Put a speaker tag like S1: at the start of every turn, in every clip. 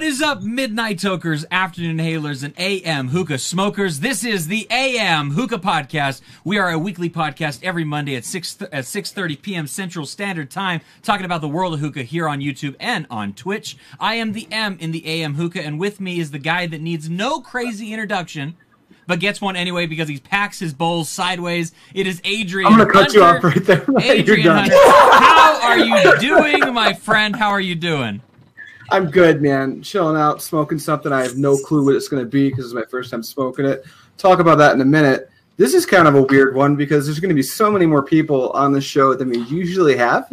S1: What is up, midnight tokers, afternoon hailers, and AM hookah smokers? This is the AM hookah podcast. We are a weekly podcast every Monday at six at six thirty p.m. Central Standard Time, talking about the world of hookah here on YouTube and on Twitch. I am the M in the AM hookah, and with me is the guy that needs no crazy introduction. But gets one anyway because he packs his bowls sideways. It is Adrian.
S2: I'm gonna cut you off right there. You're
S1: Adrian
S2: done.
S1: Hunter. How are you doing, my friend? How are you doing?
S2: I'm good, man. Chilling out, smoking something. I have no clue what it's going to be because it's my first time smoking it. Talk about that in a minute. This is kind of a weird one because there's going to be so many more people on the show than we usually have,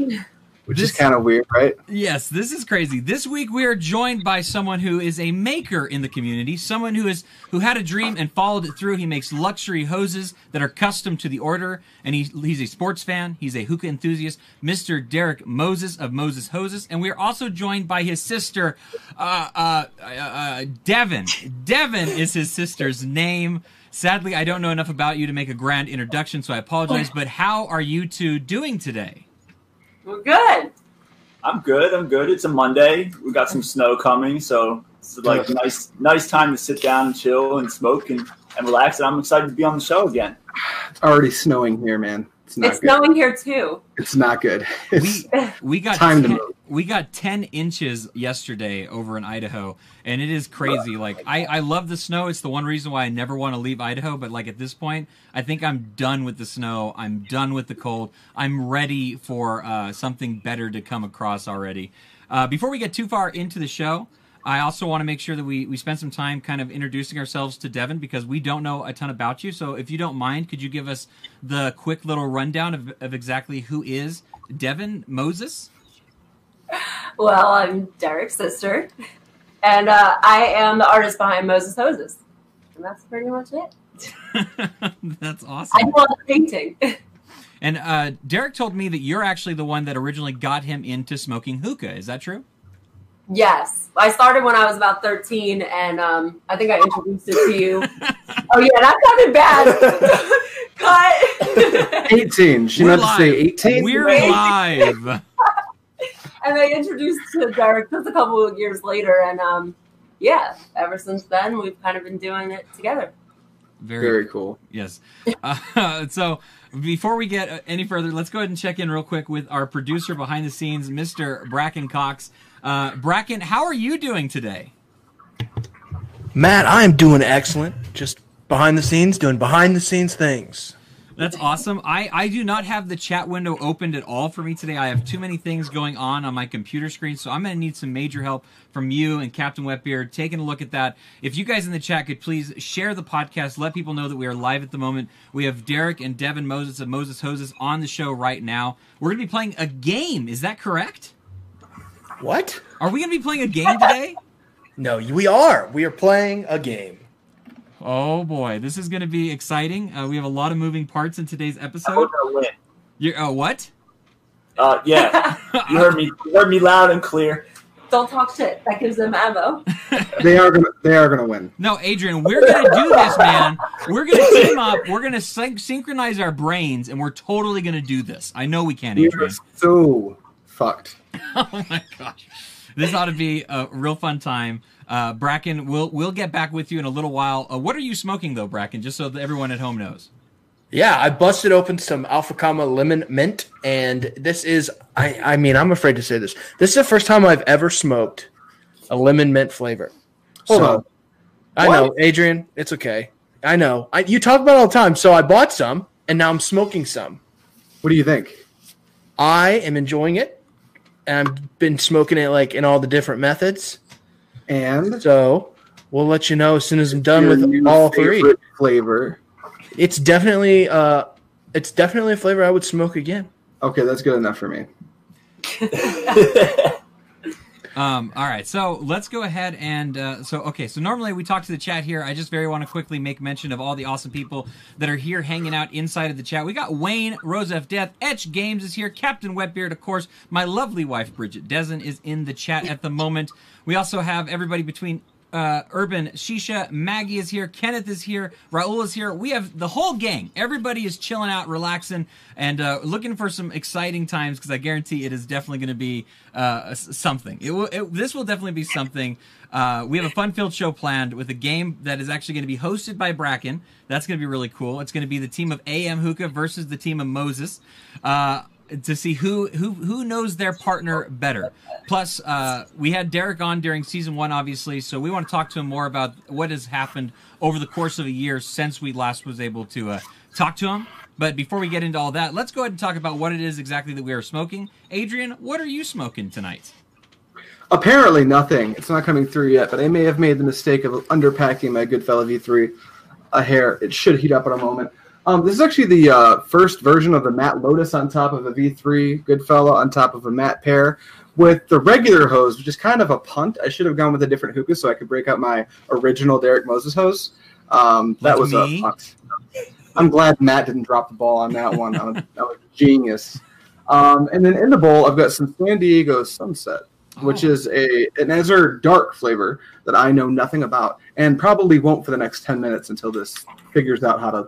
S2: which is kind of weird, right?
S1: Yes, this is crazy. This week we are joined by someone who is a maker in the community, someone who is who had a dream and followed it through. He makes luxury hoses that are custom to the order, and he, he's a sports fan. He's a hookah enthusiast, Mr. Derek Moses of Moses Hoses, and we are also joined by his sister, uh, uh, uh, uh, Devyn. Devyn is his sister's name. Sadly, I don't know enough about you to make a grand introduction, so I apologize. But how are you two doing today?
S3: We're good.
S4: I'm good. I'm good. It's a Monday. We got some snow coming, so it's like a nice, nice time to sit down and chill and smoke and, and relax. And I'm excited to be on the show again.
S2: It's already snowing here, man. It's not
S3: it's
S2: good.
S3: snowing here too.
S2: It's not good. It's,
S1: we we got
S2: Time to
S1: 10,
S2: move.
S1: we got 10 inches yesterday over in Idaho and it is crazy like I I love the snow it's the one reason why I never want to leave Idaho but like at this point I think I'm done with the snow I'm done with the cold I'm ready for uh, something better to come across already uh, before we get too far into the show I also want to make sure that we, we spend some time kind of introducing ourselves to Devyn because we don't know a ton about you. So if you don't mind, could you give us the quick little rundown of, of exactly who is Devyn Moses?
S3: Well, I'm Derek's sister, and uh, I am the artist behind Moses Hoses, and that's pretty much it.
S1: That's awesome.
S3: I do all the painting.
S1: And uh, Derek told me that you're actually the one that originally got him into smoking hookah. Is that true?
S3: Yes, I started when I was about 13, and um, I think I introduced it to you. oh yeah, that sounded bad. Cut.
S2: 18. She
S1: We're
S2: meant to say 18.
S1: We're
S3: Crazy.
S1: live.
S3: and I introduced to Derek just a couple of years later, and um, yeah, ever since then we've kind of been doing it together.
S1: Very,
S2: Very cool.
S1: yes. Uh, so before we get uh, any further, let's go ahead and check in real quick with our producer behind the scenes, Mr. Bracken Cox. Uh, Bracken, how are you doing today?
S5: Matt, I am doing excellent. Just behind the scenes, doing behind the scenes things.
S1: That's awesome. I, I do not have the chat window opened at all for me today. I have too many things going on on my computer screen, so I'm going to need some major help from you and Captain Wetbeard taking a look at that. If you guys in the chat could please share the podcast, let people know that we are live at the moment. We have Derek and Devyn Moses of Moses Hoses on the show right now. We're going to be playing a game. Is that correct?
S5: What?
S1: Are we going to be playing a game today?
S5: No, we are. We are playing a game.
S1: Oh boy, this is going to be exciting. Uh, we have a lot of moving parts in today's
S4: We're
S1: episode.
S4: gonna win.
S1: You're, oh, what?
S4: Uh, yeah, you heard me. You heard me loud and clear.
S3: Don't talk shit. That gives them ammo.
S2: They are gonna. They are gonna win.
S1: No, Adrian, we're gonna do this, man. We're gonna team up. We're gonna syn- synchronize our brains, and we're totally gonna do this. I know we can,
S2: We are so fucked.
S1: Oh my gosh, this ought to be a real fun time. Uh, Bracken, we'll we'll get back with you in a little while. Uh, what are you smoking though, Bracken? Just so that everyone at home knows.
S5: Yeah, I busted open some Alpha Comma lemon mint, and this is I I mean I'm afraid to say this. This is the first time I've ever smoked a lemon mint flavor.
S2: Hold
S5: So,
S2: on.
S5: I know, Adrian. It's okay. I know. I, you talk about it all the time. So I bought some, and now I'm smoking some.
S2: What do you think?
S5: I am enjoying it, and I've been smoking it like in all the different methods.
S2: And
S5: So we'll let you know as soon as I'm done with all three.
S2: flavor.
S5: It's definitely uh, it's definitely a flavor I would smoke again.
S2: Okay, that's good enough for me.
S1: Um, all right, so let's go ahead and uh, so okay. So normally we talk to the chat here. I just very want to quickly make mention of all the awesome people that are here hanging out inside of the chat. We got Wayne, Rose F. Death, Etch Games is here, Captain Wetbeard, of course. My lovely wife Bridget Dezen is in the chat at the moment. We also have everybody between uh, Urban Shisha. Maggie is here. Kenneth is here. Raul is here. We have the whole gang. Everybody is chilling out, relaxing, and uh, looking for some exciting times because I guarantee it is definitely going to be uh, something. It will. It, this will definitely be something. Uh, we have a fun-filled show planned with a game that is actually going to be hosted by Bracken. That's going to be really cool. It's going to be the team of AM Hookah versus the team of Moses. Uh, to see who who who knows their partner better. Plus, uh, we had Derek on during season one, obviously, so we want to talk to him more about what has happened over the course of a year since we last was able to uh, talk to him. But before we get into all that, let's go ahead and talk about what it is exactly that we are smoking. Adrian, what are you smoking tonight?
S2: Apparently nothing. It's not coming through yet, but I may have made the mistake of underpacking my Goodfella V3 a hair. It should heat up in a moment. Um, this is actually the uh, first version of the Matt Lotus on top of a V3 Goodfella on top of a Matt pair with the regular hose, which is kind of a punt. I should have gone with a different hookah so I could break out my original Derek Moses hose. Um, that
S1: Like
S2: was
S1: me?
S2: a punt. I'm glad Matt didn't drop the ball on that one. That was, genius. Um, and then in the bowl, I've got some San Diego Sunset, which
S1: Oh.
S2: is a an Azure dark flavor that I know nothing about, and probably won't for the next ten minutes until this figures out how to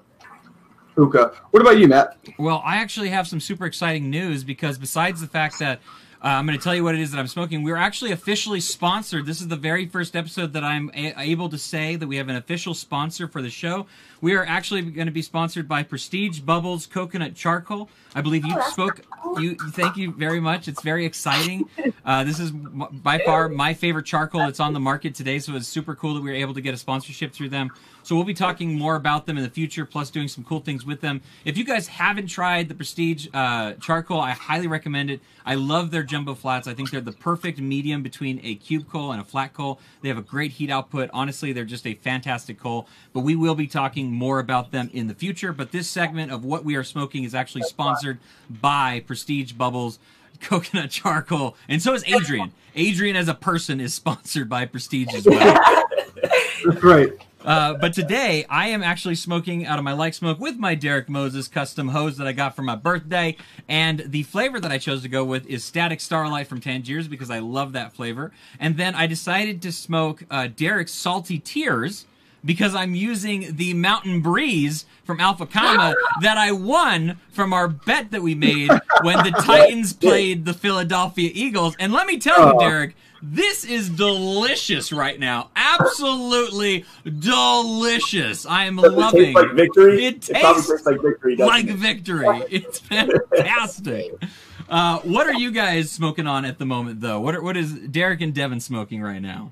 S2: hookah. What about you, Matt?
S1: Well, I actually have some super exciting news because besides the fact that uh, I'm going to tell you what it is that I'm smoking, we're actually officially sponsored. This is the very first episode that I'm a- able to say that we have an official sponsor for the show. We are actually going to be sponsored by Prestige Bubbles Coconut Charcoal. I believe you spoke. You thank you very much. It's very exciting. Uh, this is m- by far my favorite charcoal that's on the market today. So it's super cool that we were able to get a sponsorship through them. So we'll be talking more about them in the future, plus doing some cool things with them. If you guys haven't tried the Prestige uh, charcoal, I highly recommend it. I love their jumbo flats. I think they're the perfect medium between a cube coal and a flat coal. They have a great heat output. Honestly, they're just a fantastic coal. But we will be talking more about them in the future. But this segment of what we are smoking is actually sponsored by Prestige Bubbles coconut charcoal and so is adrian adrian as a person is sponsored by prestige as well
S2: That's right.
S1: Uh, but today I am actually smoking out of my like smoke with my Derek Moses custom hose that I got for my birthday, and the flavor that I chose to go with is Static Starlight from Tangiers because I love that flavor. And then I decided to smoke uh, Derek's Salty Tears because I'm using the Mountain Breeze from Alpha Kama that I won from our bet that we made when the Titans played the Philadelphia Eagles. And let me tell you,
S2: Oh.
S1: Derek, this is delicious right now. Absolutely delicious. I am
S4: Does it
S1: loving
S4: taste like victory?
S1: It
S4: probably
S1: tastes
S4: tastes like victory.
S1: like
S4: it?
S1: victory. It's fantastic. Uh, what are you guys smoking on at the moment, though? What are, what is Derek and Devyn smoking right now?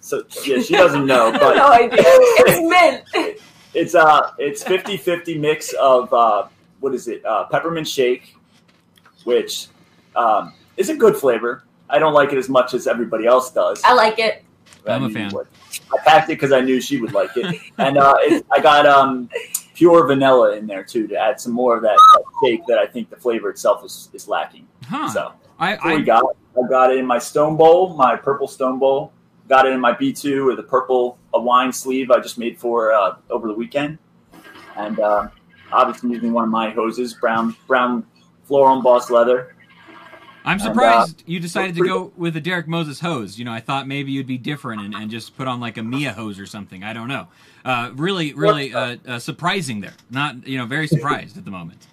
S4: So yeah, she doesn't know,
S3: no
S4: but
S3: idea. It's mint.
S4: it's uh it's 50-50 mix of uh what is it? Uh, peppermint shake, which um, is a good flavor. I don't like it as much as everybody else does.
S3: I like it.
S1: I'm a fan.
S4: I packed it because I knew she would like it, and uh, it, I got um, pure vanilla in there too to add some more of that, that shake that I think the flavor itself is, is lacking.
S1: Huh.
S4: So
S1: I,
S4: that's what we
S1: I
S4: got. I got it in my stone bowl, my purple stone bowl. Got it in my B2 or the purple a wine sleeve I just made for uh, over the weekend, and uh, obviously using one of my hoses, brown brown floral embossed leather.
S1: I'm
S4: And, uh,
S1: surprised you decided to go with a Derek Moses hose. You know, I thought maybe you'd be different and, and just put on like a Mia hose or something. I don't know. Uh, really, really uh, uh, surprising there. Not, you know, very surprised at the moment.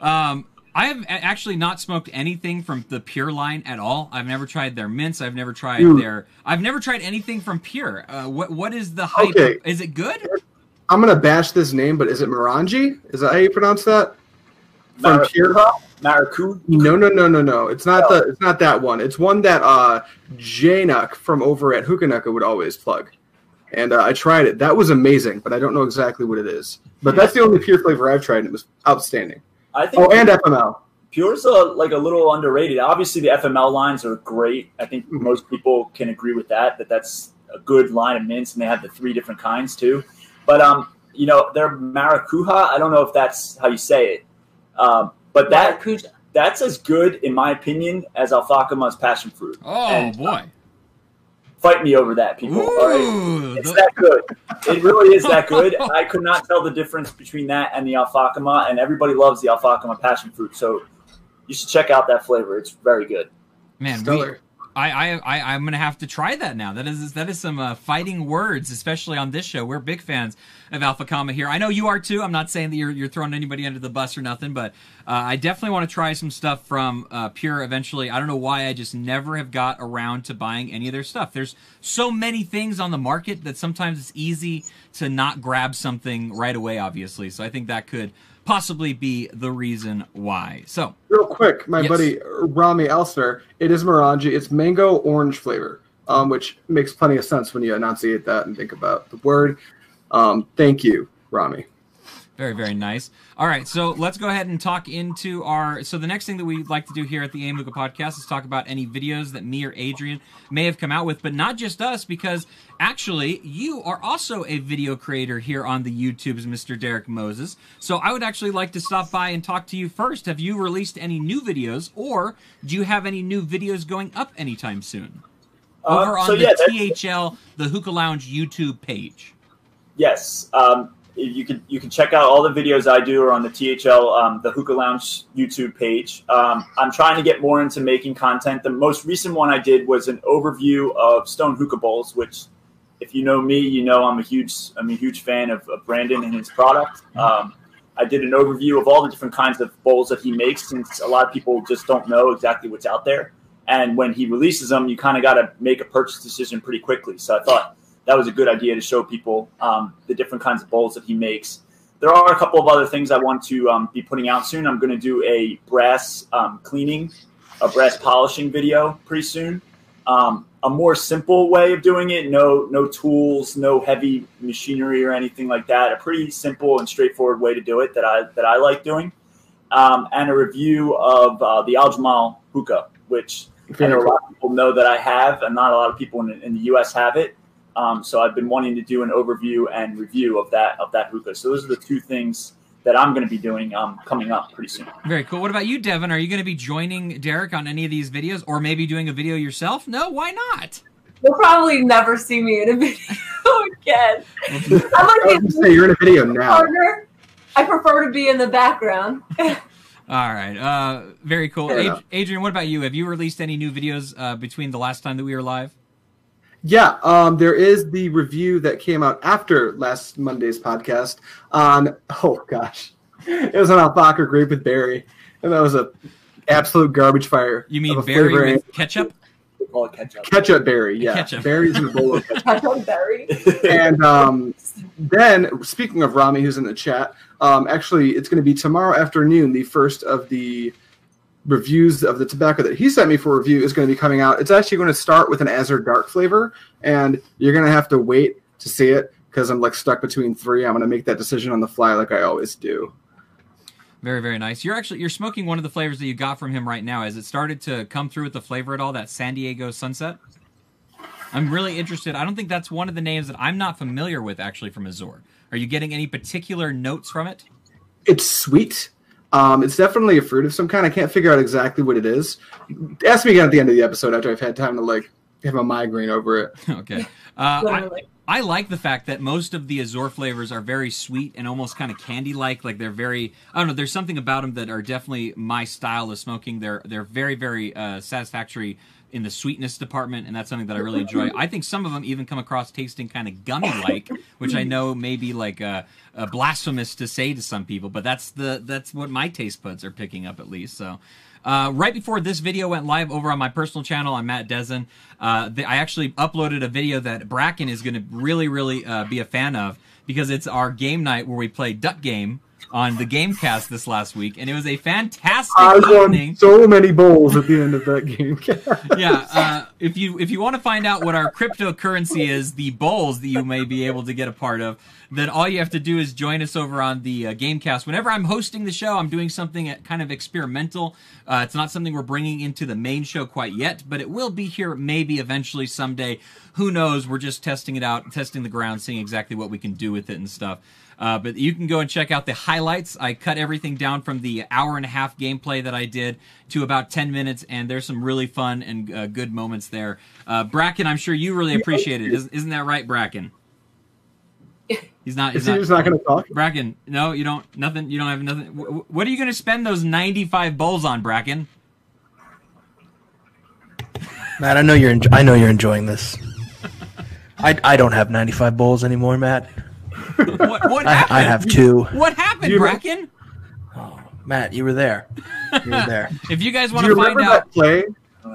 S1: Um, I have actually not smoked anything from the Pure line at all. I've never tried their mints. I've never tried
S2: Dude.
S1: their. I've never tried anything from Pure. Uh, what what is the hype?
S2: Okay.
S1: Is it good?
S2: I'm gonna bash this name, but is it Morangi? Is that how you pronounce that? From
S4: Mara-
S2: Pure?
S4: Maracu.
S2: No, no, no, no, no. It's not the. It's not that one. It's one that uh, Januck from over at Hookanuka would always plug. And uh, I tried it. That was amazing, but I don't know exactly what it is. But that's the only pure flavor I've tried, and it was outstanding.
S4: I think
S2: Oh, and FML.
S4: Pure's a, like a little underrated. Obviously, the FML lines are great. I think
S2: Mhm.
S4: most people can agree with that. That that's a good line of mints, and they have the three different kinds too. But um, you know, their maracuja. I don't know if that's how you say it. Um, but that
S3: Maracuja.
S4: that's as good, in my opinion, as Alfacama's passion fruit.
S1: Oh
S4: And-
S1: boy!
S4: Fight me over that, people. all right?
S1: Ooh,
S4: It's
S1: the-
S4: that good. It really is that good. I could not tell the difference between that and the Alfacama, and everybody loves the Alfacama passion fruit. So you should check out that flavor. It's very good.
S1: man, we,
S2: Stellar.
S1: I, I, I'm gonna have to try that now. That is that is some uh, fighting words, especially on this show. We're big fans of Alpha Comma here. I know you are too. I'm not saying that you're you're throwing anybody under the bus or nothing, but uh, I definitely want to try some stuff from uh, Pure eventually. I don't know why I just never have got around to buying any of their stuff. There's so many things on the market that sometimes it's easy to not grab something right away. Obviously, so I think that could possibly be the reason why. So,
S2: real quick, my
S1: Yes.
S2: buddy Rami Elsner, it is Morangi. It's mango orange flavor, um, which makes plenty of sense when you enunciate that and think about the word. Um, thank you, Rami.
S1: Very, very nice. All right, so let's go ahead and talk into our. So the next thing that we'd like to do here at the AM Hookah podcast is talk about any videos that me or Adrian may have come out with, but not just us, because actually you are also a video creator here on the YouTube's Mr. Derek Moses. So I would actually like to stop by and talk to you first. Have you released any new videos, or do you have any new videos going up anytime soon?
S4: Uh,
S1: Over on
S4: so
S1: the
S4: yeah, that-
S1: THL, the Hookah Lounge YouTube page.
S4: Yes, um, you can you can check out all the videos I do are on the THL um, the Hookah Lounge YouTube page. Um, I'm trying to get more into making content. The most recent one I did was an overview of Stone Hookah Bowls, which, if you know me, you know I'm a huge I'm a huge fan of, of Brandon and his product. Um, I did an overview of all the different kinds of bowls that he makes, since a lot of people just don't know exactly what's out there. And when he releases them, you kind of got to make a purchase decision pretty quickly. So I thought that was a good idea to show people um, the different kinds of bowls that he makes. There are a couple of other things I want to um, be putting out soon. I'm going to do a brass um, cleaning, a brass polishing video pretty soon. Um, a more simple way of doing it, no no tools, no heavy machinery or anything like that. A pretty simple and straightforward way to do it that I that I like doing, um, and a review of uh, the Al Jamal hookah, which I know a lot of people know that I have, and not a lot of people in, in the U.S. have it. Um, so I've been wanting to do an overview and review of that of that hookah. So those are the two things that I'm going to be doing um, coming up pretty soon.
S1: Very cool. What about you, Devyn? Are you going to be joining Derek on any of these videos, or maybe doing a video yourself? No, why not?
S3: You'll probably never see me in a video again. I'm
S2: I was
S3: like
S2: gonna say you're in a video now.
S3: partner. I prefer to be in the background.
S1: All right. Uh, very cool. Ad- Adrian, what about you? Have you released any new videos uh, between the last time that we were live?
S2: Yeah, um, there is the review that came out after last Monday's podcast on. Oh gosh, it was on Alpaca grape with berry, and that was a absolute garbage fire.
S1: You mean
S2: of a
S1: berry with ketchup?
S4: We ketchup.
S2: ketchup berry? Yeah,
S1: Ketchup.
S2: berries in a bowl of ketchup.
S3: Ketchup berry.
S2: and um, then, speaking of Rami, who's in the chat, um, actually, it's going to be tomorrow afternoon. The first of the reviews of the tobacco that he sent me for review is going to be coming out. It's actually going to start with an Azure Dark flavor, and you're going to have to wait to see it because I'm like stuck between three. I'm going to make that decision on the fly, like I always do.
S1: Very, very nice. You're actually you're smoking one of the flavors that you got from him right now. Has it started to come through with the flavor at all? That San Diego Sunset. I'm really interested. I don't think that's one of the names that I'm not familiar with actually from Azure. Are you getting any particular notes from it?
S2: It's sweet. Um, it's definitely a fruit of some kind. I can't figure out exactly what it is. Ask me again at the end of the episode after I've had time to like have a migraine over it.
S1: okay. Uh, I, I like the fact that most of the Azure flavors are very sweet and almost kind of candy-like. Like they're very, I don't know. There's something about them that are definitely my style of smoking. They're they're very very uh, satisfactory in the sweetness department, and that's something that I really enjoy. I think some of them even come across tasting kind of gummy-like, which I know may be like uh, uh, blasphemous to say to some people, but that's the that's what my taste buds are picking up at least. So. Uh, right before this video went live over on my personal channel, I'm Matt Dezen. Uh, the, I actually uploaded a video that Bracken is going to really, really uh, be a fan of because it's our game night where we play Duck Game on the Gamecast this last week, and it was a fantastic
S2: I won
S1: evening.
S2: so many bowls at the end of that game.
S1: yeah, uh, if you if you want to find out what our cryptocurrency is, the bowls that you may be able to get a part of, then all you have to do is join us over on the uh, Gamecast. Whenever I'm hosting the show, I'm doing something kind of experimental. Uh, it's not something we're bringing into the main show quite yet, but it will be here maybe eventually someday. Who knows? We're just testing it out, testing the ground, seeing exactly what we can do with it and stuff. Uh, but you can go and check out the highlights. I cut everything down from the hour and a half gameplay that I did to about 10 minutes, and there's some really fun and uh, good moments there. Uh, Bracken, I'm sure you really appreciate it. Isn't, isn't that right, Bracken? He's not.
S2: Is
S1: He's
S2: he
S1: not.
S2: just not going to talk?
S1: Bracken, no, you don't. Nothing. You don't have nothing. wh- wh- What are you going to spend those 95 bowls on, Bracken?
S5: Matt, I know you're. En- I know you're enjoying this. I, I don't have 95 bowls anymore, Matt.
S1: What, what
S5: I,
S1: happened?
S5: I have two.
S1: What happened,
S2: You-
S1: Bracken?
S5: Oh, Matt, you were there. You were there.
S1: If you guys want to find
S2: remember
S1: out,
S2: that play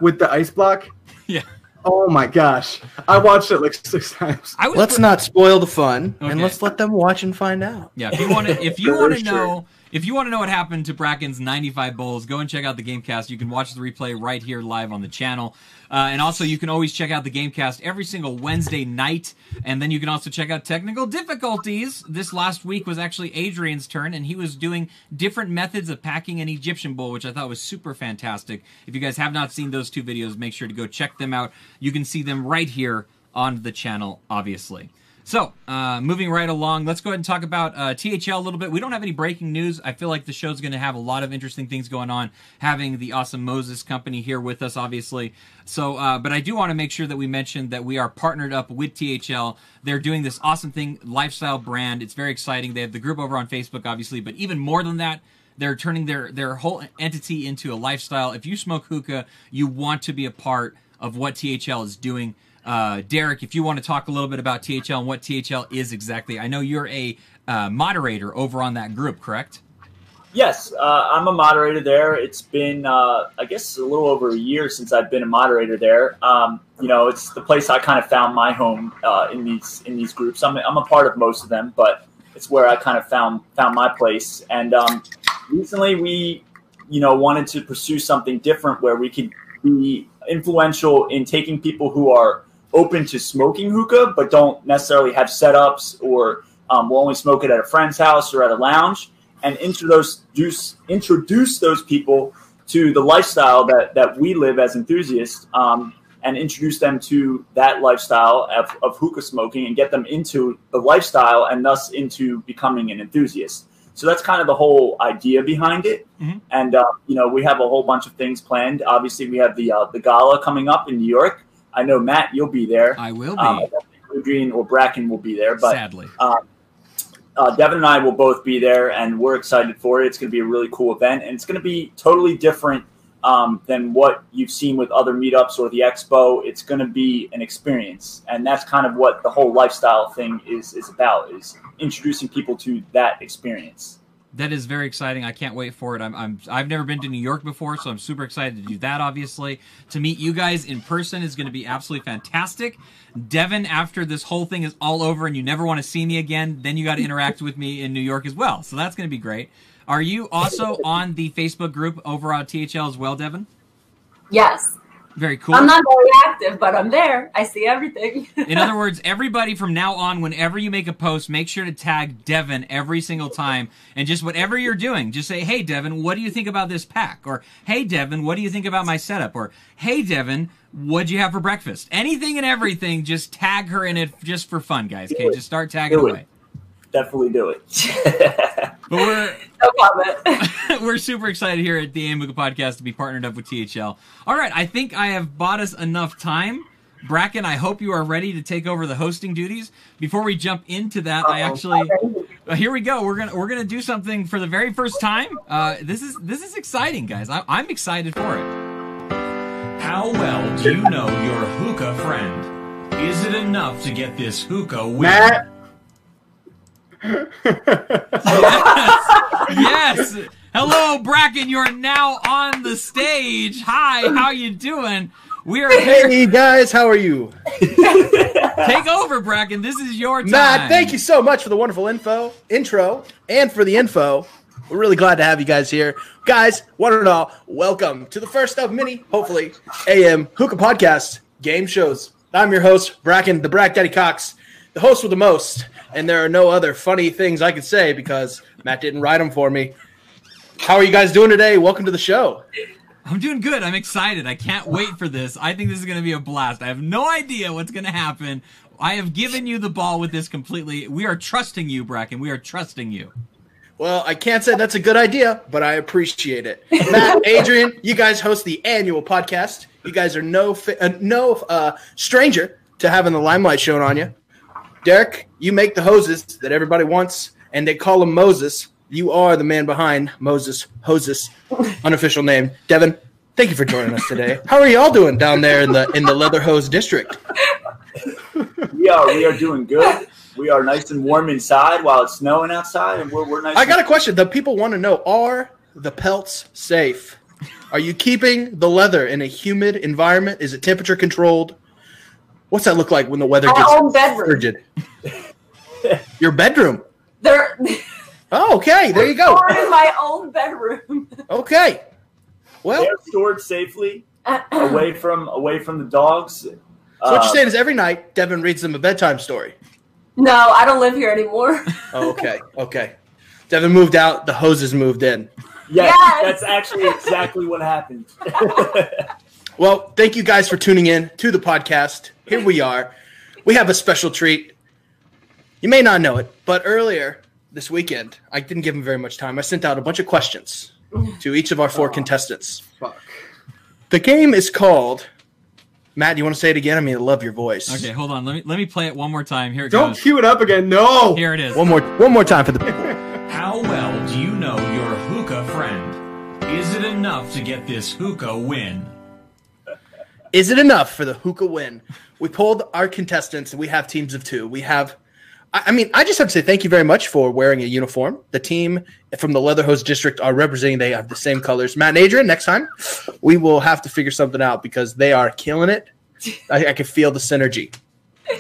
S2: with the ice block?
S1: Yeah.
S2: Oh my gosh, I watched it like six times.
S1: I was
S5: Let's not spoil the fun,
S1: Okay.
S5: and let's let them watch and find out.
S1: Yeah, if you want to, if you want to know, if you want to know what happened to Bracken's 95 bowls, go and check out the GameCast. You can watch the replay right here live on the channel, Uh, and also you can always check out the GameCast every single Wednesday night. And then you can also check out technical difficulties. This last week was actually Adrian's turn, and he was doing different methods of packing an Egyptian bowl, which I thought was super fantastic. If you guys have not seen those two videos, make sure to go check them out. You can see them right here on the channel, obviously. So, uh, moving right along, let's go ahead and talk about uh, THL a little bit. We don't have any breaking news. I feel like the show's going to have a lot of interesting things going on, having the awesome Moses company here with us, obviously. So, uh, but I do want to make sure that we mention that we are partnered up with THL. They're doing this awesome thing, lifestyle brand. It's very exciting. They have the group over on Facebook, obviously, but even more than that, they're turning their their whole entity into a lifestyle. If you smoke hookah, you want to be a part of what THL is doing. Uh, Derek, if you want to talk a little bit about THL and what THL is exactly, I know you're a uh, moderator over on that group, correct?
S4: Yes, uh, I'm a moderator there. It's been, uh, I guess, a little over a year since I've been a moderator there. Um, you know, it's the place I kind of found my home uh, in these in these groups. I'm, I'm a part of most of them, but it's where I kind of found found my place. And um, recently, we, you know, wanted to pursue something different where we could be influential in taking people who are open to smoking hookah, but don't necessarily have setups or um, will only smoke it at a friend's house or at a lounge and introduce those introduce those people to the lifestyle that that we live as enthusiasts, um, and introduce them to that lifestyle of, of hookah smoking and get them into the lifestyle and thus into becoming an enthusiast. So that's kind of the whole idea behind it.
S1: Mhm.
S4: And uh, you know, we have a whole bunch of things planned. Obviously, we have the uh, the gala coming up in New York. I know Matt, you'll be there.
S1: I will be,
S4: Um, don't think Adrian or Bracken will be there, but
S1: sadly.
S4: uh, Devyn and I will both be there, and we're excited for it. It's going to be a really cool event, and it's going to be totally different um, than what you've seen with other meetups or the expo. It's going to be an experience, and that's kind of what the whole lifestyle thing is is about: is introducing people to that experience.
S1: That is very exciting. I can't wait for it. I'm, I'm I've never been to New York before, so I'm super excited to do that. Obviously, to meet you guys in person is going to be absolutely fantastic. Devyn, after this whole thing is all over and you never want to see me again, then you got to interact with me in New York as well. So that's going to be great. Are you also on the Facebook group over on THL as well, Devyn?
S3: Yes.
S1: Very cool.
S3: I'm not very active, but I'm there. I see everything.
S1: In other words, everybody from now on, whenever you make a post, make sure to tag Devyn every single time. And just whatever you're doing, just say, hey, Devyn, what do you think about this pack? Or, hey, Devyn, what do you think about my setup? Or, hey, Devyn, what'd you have for breakfast? Anything and everything, just tag her in it just for fun, guys. Okay, just start tagging away.
S4: Definitely do it.
S1: But we're
S3: no comment.
S1: we're super excited here at the AM Hookah Podcast to be partnered up with THL. All right, I think I have bought us enough time. Bracken, I hope you are ready to take over the hosting duties. Before we jump into that, I
S2: Uh-oh.
S1: actually uh, here we go. We're gonna we're gonna do something for the very first time. Uh, this is this is exciting, guys. I, I'm excited for it. How well do you know your hookah friend? Is it enough to get this hookah win?
S2: Matt.
S1: Yes. yes. Hello, Bracken. You are now on the stage. Hi, how you doing? We are here.
S5: Hey guys, how are you?
S1: Take over, Bracken. This is your time.
S5: Matt, thank you so much for the wonderful info, intro, and for the info. We're really glad to have you guys here. Guys, one and all, welcome to the first of many, hopefully, AM Hookah Podcast game shows. I'm your host, Bracken, the Brack Daddy Cox, the host with the most. And there are no other funny things I could say because Matt didn't write them for me. How are you guys doing today? Welcome to the show.
S1: I'm doing good. I'm excited. I can't wait for this. I think this is going to be a blast. I have no idea what's going to happen. I have given you the ball with this completely. We are trusting you, Bracken. We are trusting you.
S5: Well, I can't say that's a good idea, but I appreciate it. Matt, Adrian, you guys host the annual podcast. You guys are no fi- uh, no uh, stranger to having the limelight shown on you. Derek, you make the hoses that everybody wants, and they call him Moses. You are the man behind Moses Hoses, unofficial name. Devyn, Thank you for joining us today. How are y'all doing down there in the in the Leather Hose District?
S4: We are we are doing good. We are nice and warm inside while it's snowing outside, and we're we're nice.
S5: I got a question. The people want to know: Are the pelts safe? Are you keeping the leather in a humid environment? Is it temperature controlled? What's that look like when the weather
S3: My
S5: gets
S3: own bedroom.
S5: frigid? Your bedroom.
S3: They're
S5: Oh, okay. There you go.
S3: stored in my own bedroom.
S5: Okay. Well,
S4: They're stored safely away from away from the dogs.
S5: so what
S4: Uh,
S5: you're saying is every night Devyn reads them a bedtime story.
S3: no, I don't live here anymore.
S5: Oh, okay. Okay. Devyn moved out. The hoses moved in.
S4: Yes,
S3: Yes.
S4: that's actually exactly what happened.
S5: Well, thank you guys for tuning in to the podcast. Here we are. We have a special treat. You may not know it, but earlier this weekend, I didn't give him very much time. I sent out a bunch of questions to each of our four contestants.
S2: Fuck.
S5: The game is called. Matt, you want to say it again? I mean, I love your voice.
S1: Okay, hold on. Let me let me play it one more time. Here it goes.
S2: Don't
S1: goes.
S2: cue it up again. No.
S1: Here it is.
S5: One more, one more time for the people.
S6: How well do you know your hookah friend? Is it enough to get this hookah win?
S5: Is it enough for the hookah win? We pulled our contestants. And we have teams of two. We have, I, I mean, I just have to say thank you very much for wearing a uniform. The team from the Leather Hose District are representing. They have the same colors. Matt and Adrian, next time we will have to figure something out because they are killing it. I, I can feel the synergy.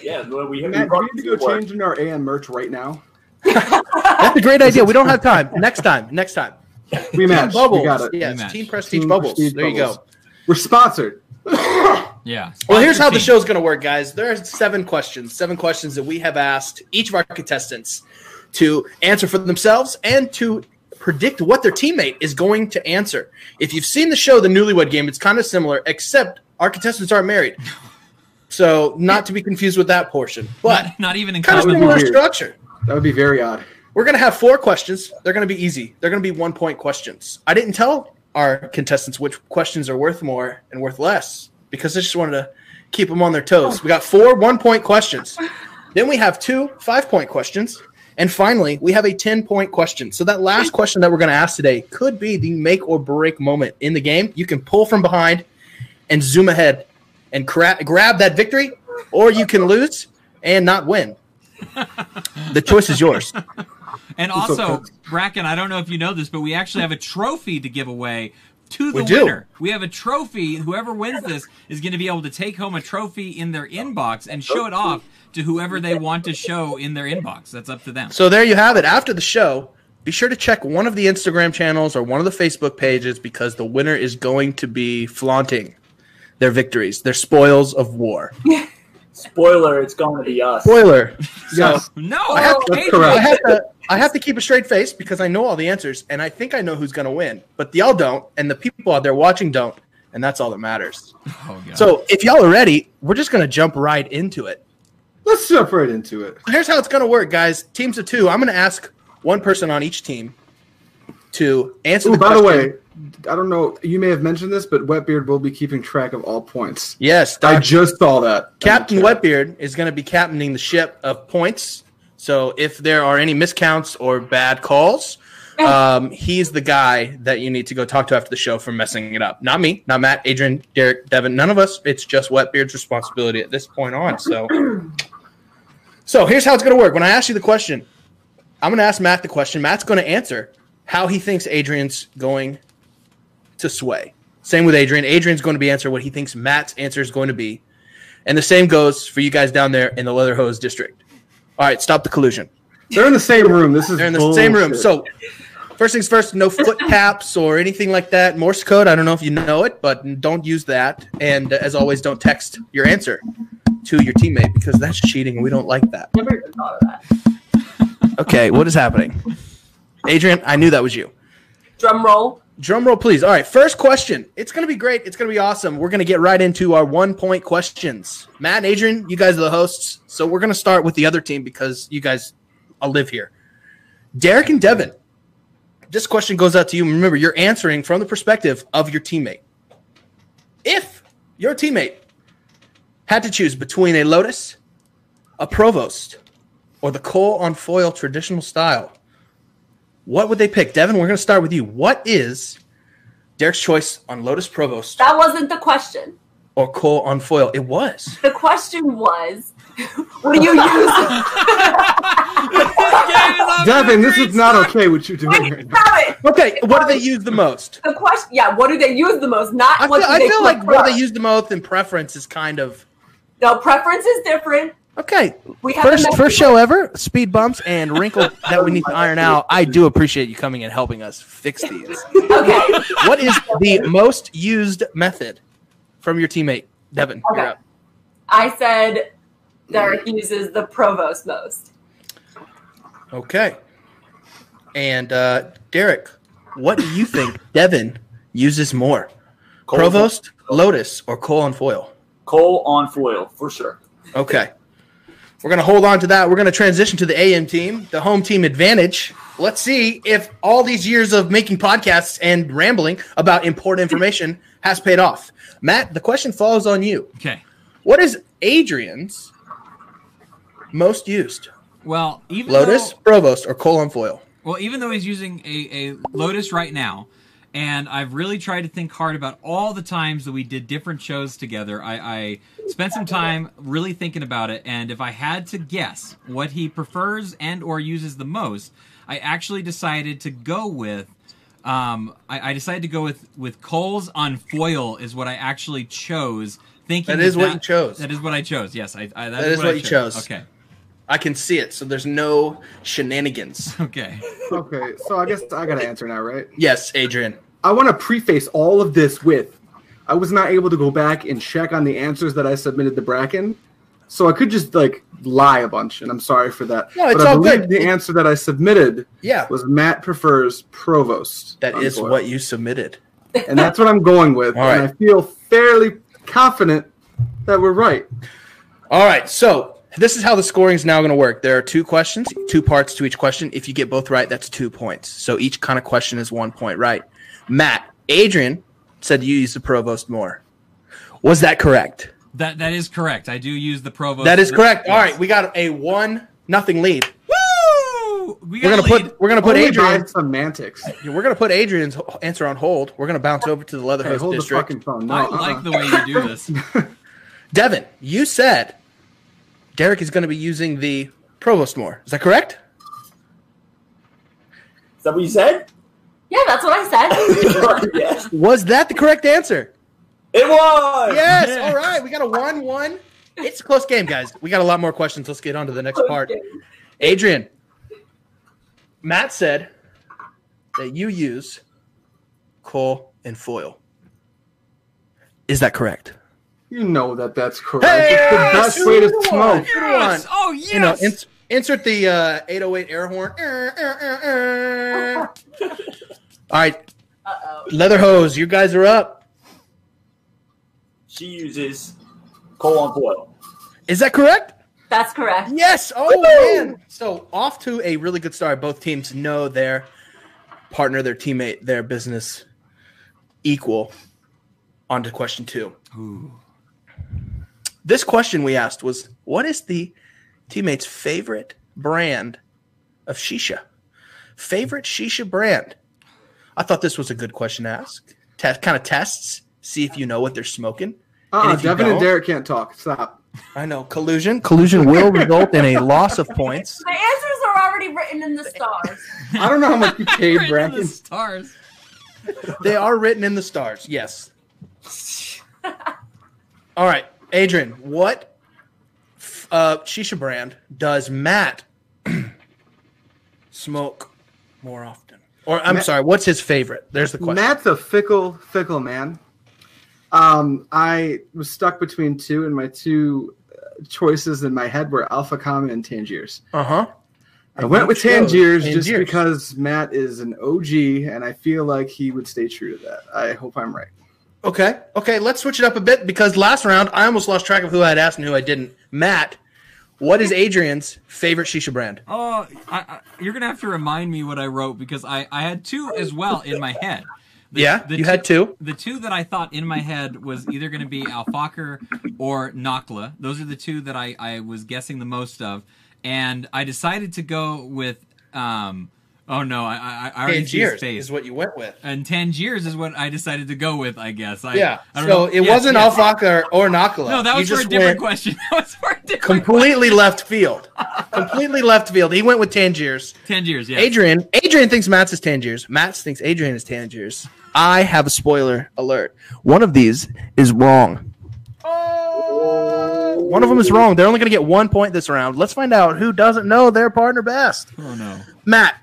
S4: yeah, well, we, we
S2: Matt, do
S4: brought
S2: we need to go
S4: work.
S2: change into our AM merch right now?
S5: That's a great idea. We don't have time. Next time. Next time.
S2: We match.
S5: Bubbles.
S2: We got it.
S5: Yes.
S1: Rematch.
S5: Team Prestige
S2: Team
S5: Bubbles.
S2: Prestige
S5: there you go.
S2: We're sponsored.
S1: Yeah.
S5: Well, here's how the show's going to work, guys. There are seven questions, seven questions that we have asked each of our contestants to answer for themselves and to predict what their teammate is going to answer. If you've seen the show, The Newlywed Game, it's kind of similar, except our contestants aren't married. So, not to be confused with that portion, but
S1: Not, not even in
S5: kind of similar structure.
S2: That would be very odd.
S5: We're going to have four questions. They're going to be easy. They're going to be one point questions. I didn't tell our contestants which questions are worth more and worth less because I just wanted to keep them on their toes. We got four one point questions. Then we have two five point questions. And finally, we have a 10 point question. So, that last question that we're going to ask today could be the make or break moment in the game. You can pull from behind and zoom ahead and cra- grab that victory, or you can lose and not win. The choice is yours.
S1: And also,
S2: close.
S1: Bracken, I don't know if you know this, but we actually have a trophy to give away to the
S5: We
S1: winner. We have a trophy. Whoever wins this is going to be able to take home a trophy in their inbox and show it off to whoever they want to show in their inbox. That's up to them.
S5: So there you have it. After the show, be sure to check one of the Instagram channels or one of the Facebook pages because the winner is going to be flaunting their victories, their spoils of war.
S4: Spoiler: It's going to be us.
S5: Spoiler.
S2: Yes.
S1: No, oh,
S5: I have-
S2: That's
S1: Adrian.
S5: I
S2: correct.
S5: have to I have to keep a straight face because I know all the answers and I think I know who's going to win. But y'all don't and the people out there watching don't, and that's all that matters.
S1: Oh, God.
S5: So, if y'all are ready, we're just going to jump right into it.
S2: Let's jump right into it.
S5: Here's how it's going to work, guys. Teams of 2. I'm going to ask one person on each team to answer
S2: Ooh,
S5: the
S2: by the way, I don't know. You may have mentioned this, but Wetbeard will be keeping track of all points.
S5: Yes,
S2: I just saw that.
S5: Captain
S2: Okay.
S5: Wetbeard is going to be captaining the ship of points. So if there are any miscounts or bad calls, um, he's the guy that you need to go talk to after the show for messing it up. Not me, not Matt, Adrian, Derek, Devyn, none of us. It's just Wetbeard's responsibility at this point on. So, so here's how it's going to work. When I ask you the question, I'm going to ask Matt the question. Matt's going to answer how he thinks Adrian's going to sway. Same with Adrian. Adrian's going to be answer what he thinks Matt's answer is going to be. And the same goes for you guys down there in the Leather Hose District. All right, stop the collusion.
S2: They're in the same room. This is
S5: They're in the same room. So, first things first, no foot taps or anything like that. Morse code, I don't know if you know it, but don't use that. And uh, as always, don't text your answer to your teammate because that's cheating and we don't like that.
S3: Never even thought of that.
S5: Okay, what is happening? Adrian, I knew that was you.
S3: Drum roll.
S5: Drum roll, please. All right, first question. It's going to be great. It's going to be awesome. We're going to get right into our one point questions. Matt and Adrian, you guys are the hosts. So we're going to start with the other team because you guys all live here. Derek and Devyn, this question goes out to you. Remember, you're answering from the perspective of your teammate. If your teammate had to choose between a Lotus, a Provost, or the coal on foil traditional style, what would they pick? Devyn, we're going to start with you. What is Derek's choice on Lotus Provost
S3: That wasn't the question.
S5: or coal on foil. It was.
S3: The question was, what do you use?
S2: Devyn, this is not okay what you're doing right now.
S3: Stop it.
S5: Okay, what do they use the most?
S3: The question, yeah, what do they use the most? Not
S5: I
S3: what
S5: feel,
S3: do
S5: I feel like
S3: prefer.
S5: what they use the most in preference is kind of
S3: No, preference is different.
S5: Okay.
S3: We have
S5: First first show ever, speed bumps and wrinkles that we need to iron out. I do appreciate you coming and helping us fix these.
S3: Okay.
S5: What is the most used method from your teammate, Devyn? you're
S3: Okay.
S5: up.
S3: I said Derek uses the provost most.
S5: Okay. And uh, Derek, what do you think Devyn uses more?
S4: coal-
S5: Provost, Lotus, or coal on foil?
S4: Coal on foil for sure.
S5: Okay. We're going to hold on to that. We're going to transition to the AM team, the home team advantage. Let's see if all these years of making podcasts and rambling about important information has paid off. Matt, the question falls on you.
S1: Okay.
S5: What is Adrian's most used?
S1: Well, even
S5: Lotus,
S1: though,
S5: Provost, or coal on foil?
S1: well, even though he's using a, a Lotus right now, and I've really tried to think hard about all the times that we did different shows together. I, I spent some time really thinking about it, and if I had to guess what he prefers and or uses the most, I actually decided to go with. Um, I, I decided to go with with coals on foil is what I actually chose. Thinking
S5: That is what you chose.
S1: That is what I chose. Yes, I. I that
S5: That is what you chose.
S1: Okay.
S5: I can see it, so there's no shenanigans.
S1: Okay.
S2: Okay, so I guess I gotta answer now, right?
S5: Yes, Adrian.
S2: I want to preface all of this with I was not able to go back and check on the answers that I submitted to Bracken, so I could just like lie a bunch, and I'm sorry for that.
S5: No, it's
S2: but I
S5: all
S2: believe
S5: good.
S2: the answer that I submitted
S5: Yeah,
S2: was Matt prefers Provost.
S5: That is
S2: on
S5: what you submitted.
S2: and that's what I'm going with.
S5: All
S2: and
S5: right.
S2: I feel fairly confident that we're right.
S5: All right, so this is how the scoring is now going to work. There are two questions, two parts to each question. If you get both right, that's two points. So each kind of question is one point, right? Matt, Adrian said you use the provost more. Was that correct?
S1: That that is correct. I do use the provost.
S5: That is correct. All
S1: Yes.
S5: right, we got a one nothing lead.
S1: Woo! We
S5: We're gonna
S1: lead.
S5: put we're gonna put
S2: Only
S5: Adrian
S2: semantics.
S5: we're gonna put Adrian's answer on hold. We're gonna bounce over to the
S2: Hey,
S5: Leatherhouse
S2: hold the fucking phone. No,
S1: I
S2: uh-uh.
S1: like the way you do this.
S5: Devyn, you said Derek is going to be using the provost more. Is that correct?
S4: Is that what you said?
S3: Yeah, that's what I said.
S4: yes.
S5: Was that the correct answer?
S4: It was.
S5: Yes.
S1: Yeah.
S5: All right. We got a one-one. It's a close game, guys. We got a lot more questions. Let's get on to the next part. Adrian, Matt said that you use coal and foil. Is that correct?
S2: You know that that's correct. it's the best way to
S5: two
S2: smoke.
S5: one. Two
S1: Yes! Oh yes!
S5: You know, ins- insert the uh, 808 air horn. All right,
S3: Uh-oh.
S5: leather hose. You guys are up.
S4: She uses coal on foil.
S5: Is that correct?
S3: That's correct.
S5: Yes. Oh man. So off to a really good start. Both teams know their partner, their teammate, their business equal. On to question two.
S1: Ooh.
S5: This question we asked was, "What is the teammate's favorite brand of shisha? Favorite shisha brand?" I thought this was a good question to ask. Test kind of tests, see if you know what they're smoking.
S2: Uh-uh,
S5: And
S2: Devyn and Derek can't talk. Stop.
S5: I know collusion. Collusion will result in a loss of points.
S3: The answers are already written in the stars.
S2: I don't know how much you paid,
S1: Right in the stars.
S5: They are written in the stars. Yes. All right, Adrian. What f- uh, shisha brand does Matt smoke more often? Or I'm
S2: Matt-
S5: sorry, what's his favorite? There's the question.
S2: Matt's a fickle, fickle man. Um, I was stuck between two, and my two uh, choices in my head were Alpha Kama and Tangiers.
S5: Uh huh.
S2: I went with
S5: chose
S2: Tangiers just because Matt is an OG, and I feel like he would stay true to that. I hope I'm right.
S5: Okay. Okay. Let's switch it up a bit because last round I almost lost track of who I had asked and who I didn't. Matt, what is Adrian's favorite shisha brand?
S1: Oh, I, I, you're gonna have to remind me what I wrote because I I had two as well in my head. The-
S5: yeah,
S1: the
S5: you had two.
S1: The two that I thought in my head was either going to be Alfaker or Nakhla. Those are the two that I, I was guessing the most of. And I decided to go with um, Oh no, I I, I already see his
S5: Tangiers is what you went with.
S1: and Tangiers is what I decided to go with. I guess. I,
S5: yeah.
S1: I don't
S5: So
S1: know.
S5: it
S1: Yes,
S5: wasn't
S1: yes.
S5: Alfaka or, or Nakala.
S1: No, that
S5: You
S1: was for a different question. That was for a different
S5: Completely left field. completely left field. He went with Tangiers.
S1: Tangiers. Yeah.
S5: Adrian, Adrian thinks Matt's is Tangiers. Matt thinks Adrian is Tangiers. I have a spoiler alert. One of these is wrong. One of them is wrong. They're only going to get one point this round. Let's find out who doesn't know their partner best.
S1: Oh no.
S5: Matt,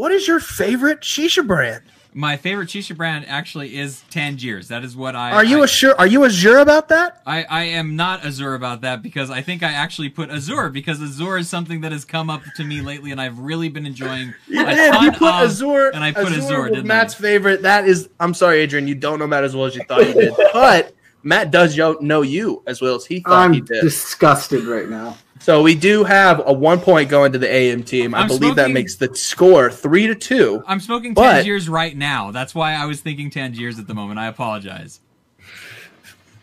S5: what is your favorite shisha brand?
S1: My favorite shisha brand actually is Tangiers. That is what I.
S5: Are you
S1: I,
S5: a sure? Are you Azure about that?
S1: I, I am not Azure about that because I think I actually put Azure because Azure is something that has come up to me lately and I've really been enjoying.
S5: You
S1: a
S5: did.
S1: ton
S5: You put
S1: of-
S5: Azure,
S1: and I put
S5: Azure,
S1: Azure.
S5: Matt's
S1: I?
S5: favorite. That is, I'm sorry, Adrian. You don't know Matt as well as you thought you did, but Matt does know you as well as he thought he
S2: I'm
S5: did.
S2: disgusted right now.
S5: So we do have a one point going to the AM team. I
S1: I'm
S5: believe that makes the score three to two.
S1: I'm smoking
S5: But-
S1: Tangiers right now. That's why I was thinking Tangiers at the moment. I apologize.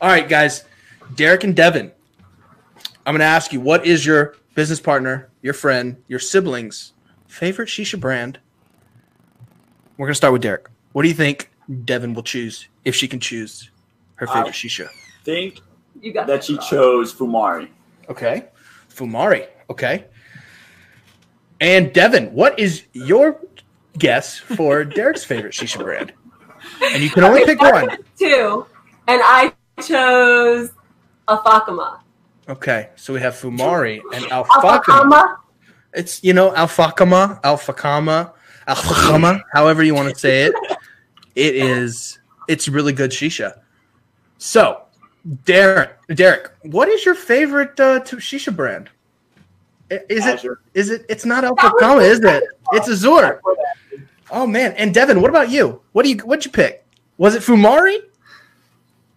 S5: All right, guys, Derek and Devyn. I'm going to ask you, what is your business partner, your friend, your siblings' favorite shisha brand? We're going to start with Derek. What do you think Devyn will choose if she can choose her favorite
S4: Uh,
S5: shisha?
S4: think
S3: You got
S4: that she
S3: wrong.
S4: chose Fumari.
S5: Okay. Fumari. Okay. And Devyn, what is your guess for Derek's favorite shisha brand? And you can only
S3: Okay,
S5: pick one.
S3: Two, and I chose a Fakama.
S5: Okay, so we have Fumari and Alfakama.
S3: Alfakama.
S5: It's you know Alfakama, Alfakama, Alfakama, however you want to say it. It is. It's really good shisha. So, Derek, Derek, what is your favorite uh, to shisha brand? Is it?
S4: Azure.
S5: Is it? It's not Alfakama, is it? It's Azure. Oh man! And Devyn, what about you? What do you? What'd you pick? Was it Fumari?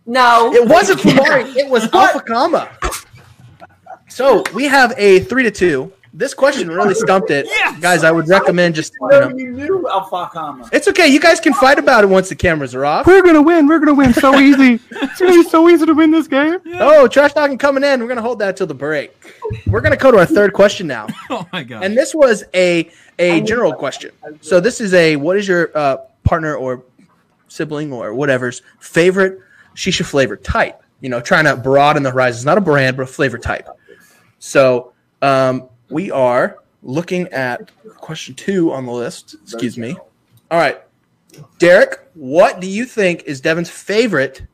S3: No.
S5: It wasn't Fumari. It was Alfakama. So we have a three to two. This question really stumped it,
S1: Yes!
S5: guys. I would recommend just you know.
S4: you knew Alfakama.
S5: It's okay. You guys can fight about it once the cameras are off.
S2: We're gonna win. We're gonna win so easy. It's gonna be so easy to win this game.
S5: Oh, trash talking coming in. We're gonna hold that till the break. We're gonna go to our third question now,
S1: Oh my god.
S5: and this was a a general question. So this is a what is your uh, partner or sibling or whatever's favorite shisha flavor type? You know, trying to broaden the horizons. Not a brand, but a flavor type. So um, we are looking at question two on the list. Excuse me. All right, Derek, what do you think is Devyn's favorite
S4: It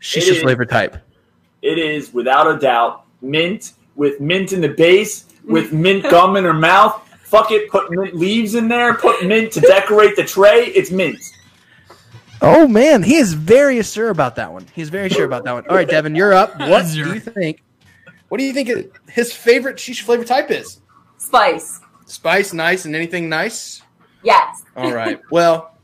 S5: shisha
S4: is-
S5: flavor type?
S4: It is without a doubt mint with mint in the base, with mint gum in her mouth. Fuck it, put mint leaves in there, put mint to decorate the tray. It's mint.
S5: Oh man, he is very sure about that one. He's very sure about that one. All right, Devyn, you're up. What do you think? What do you think his favorite shisha flavor type is?
S3: Spice.
S5: Spice, nice, and anything nice.
S3: Yes.
S5: All right. Well,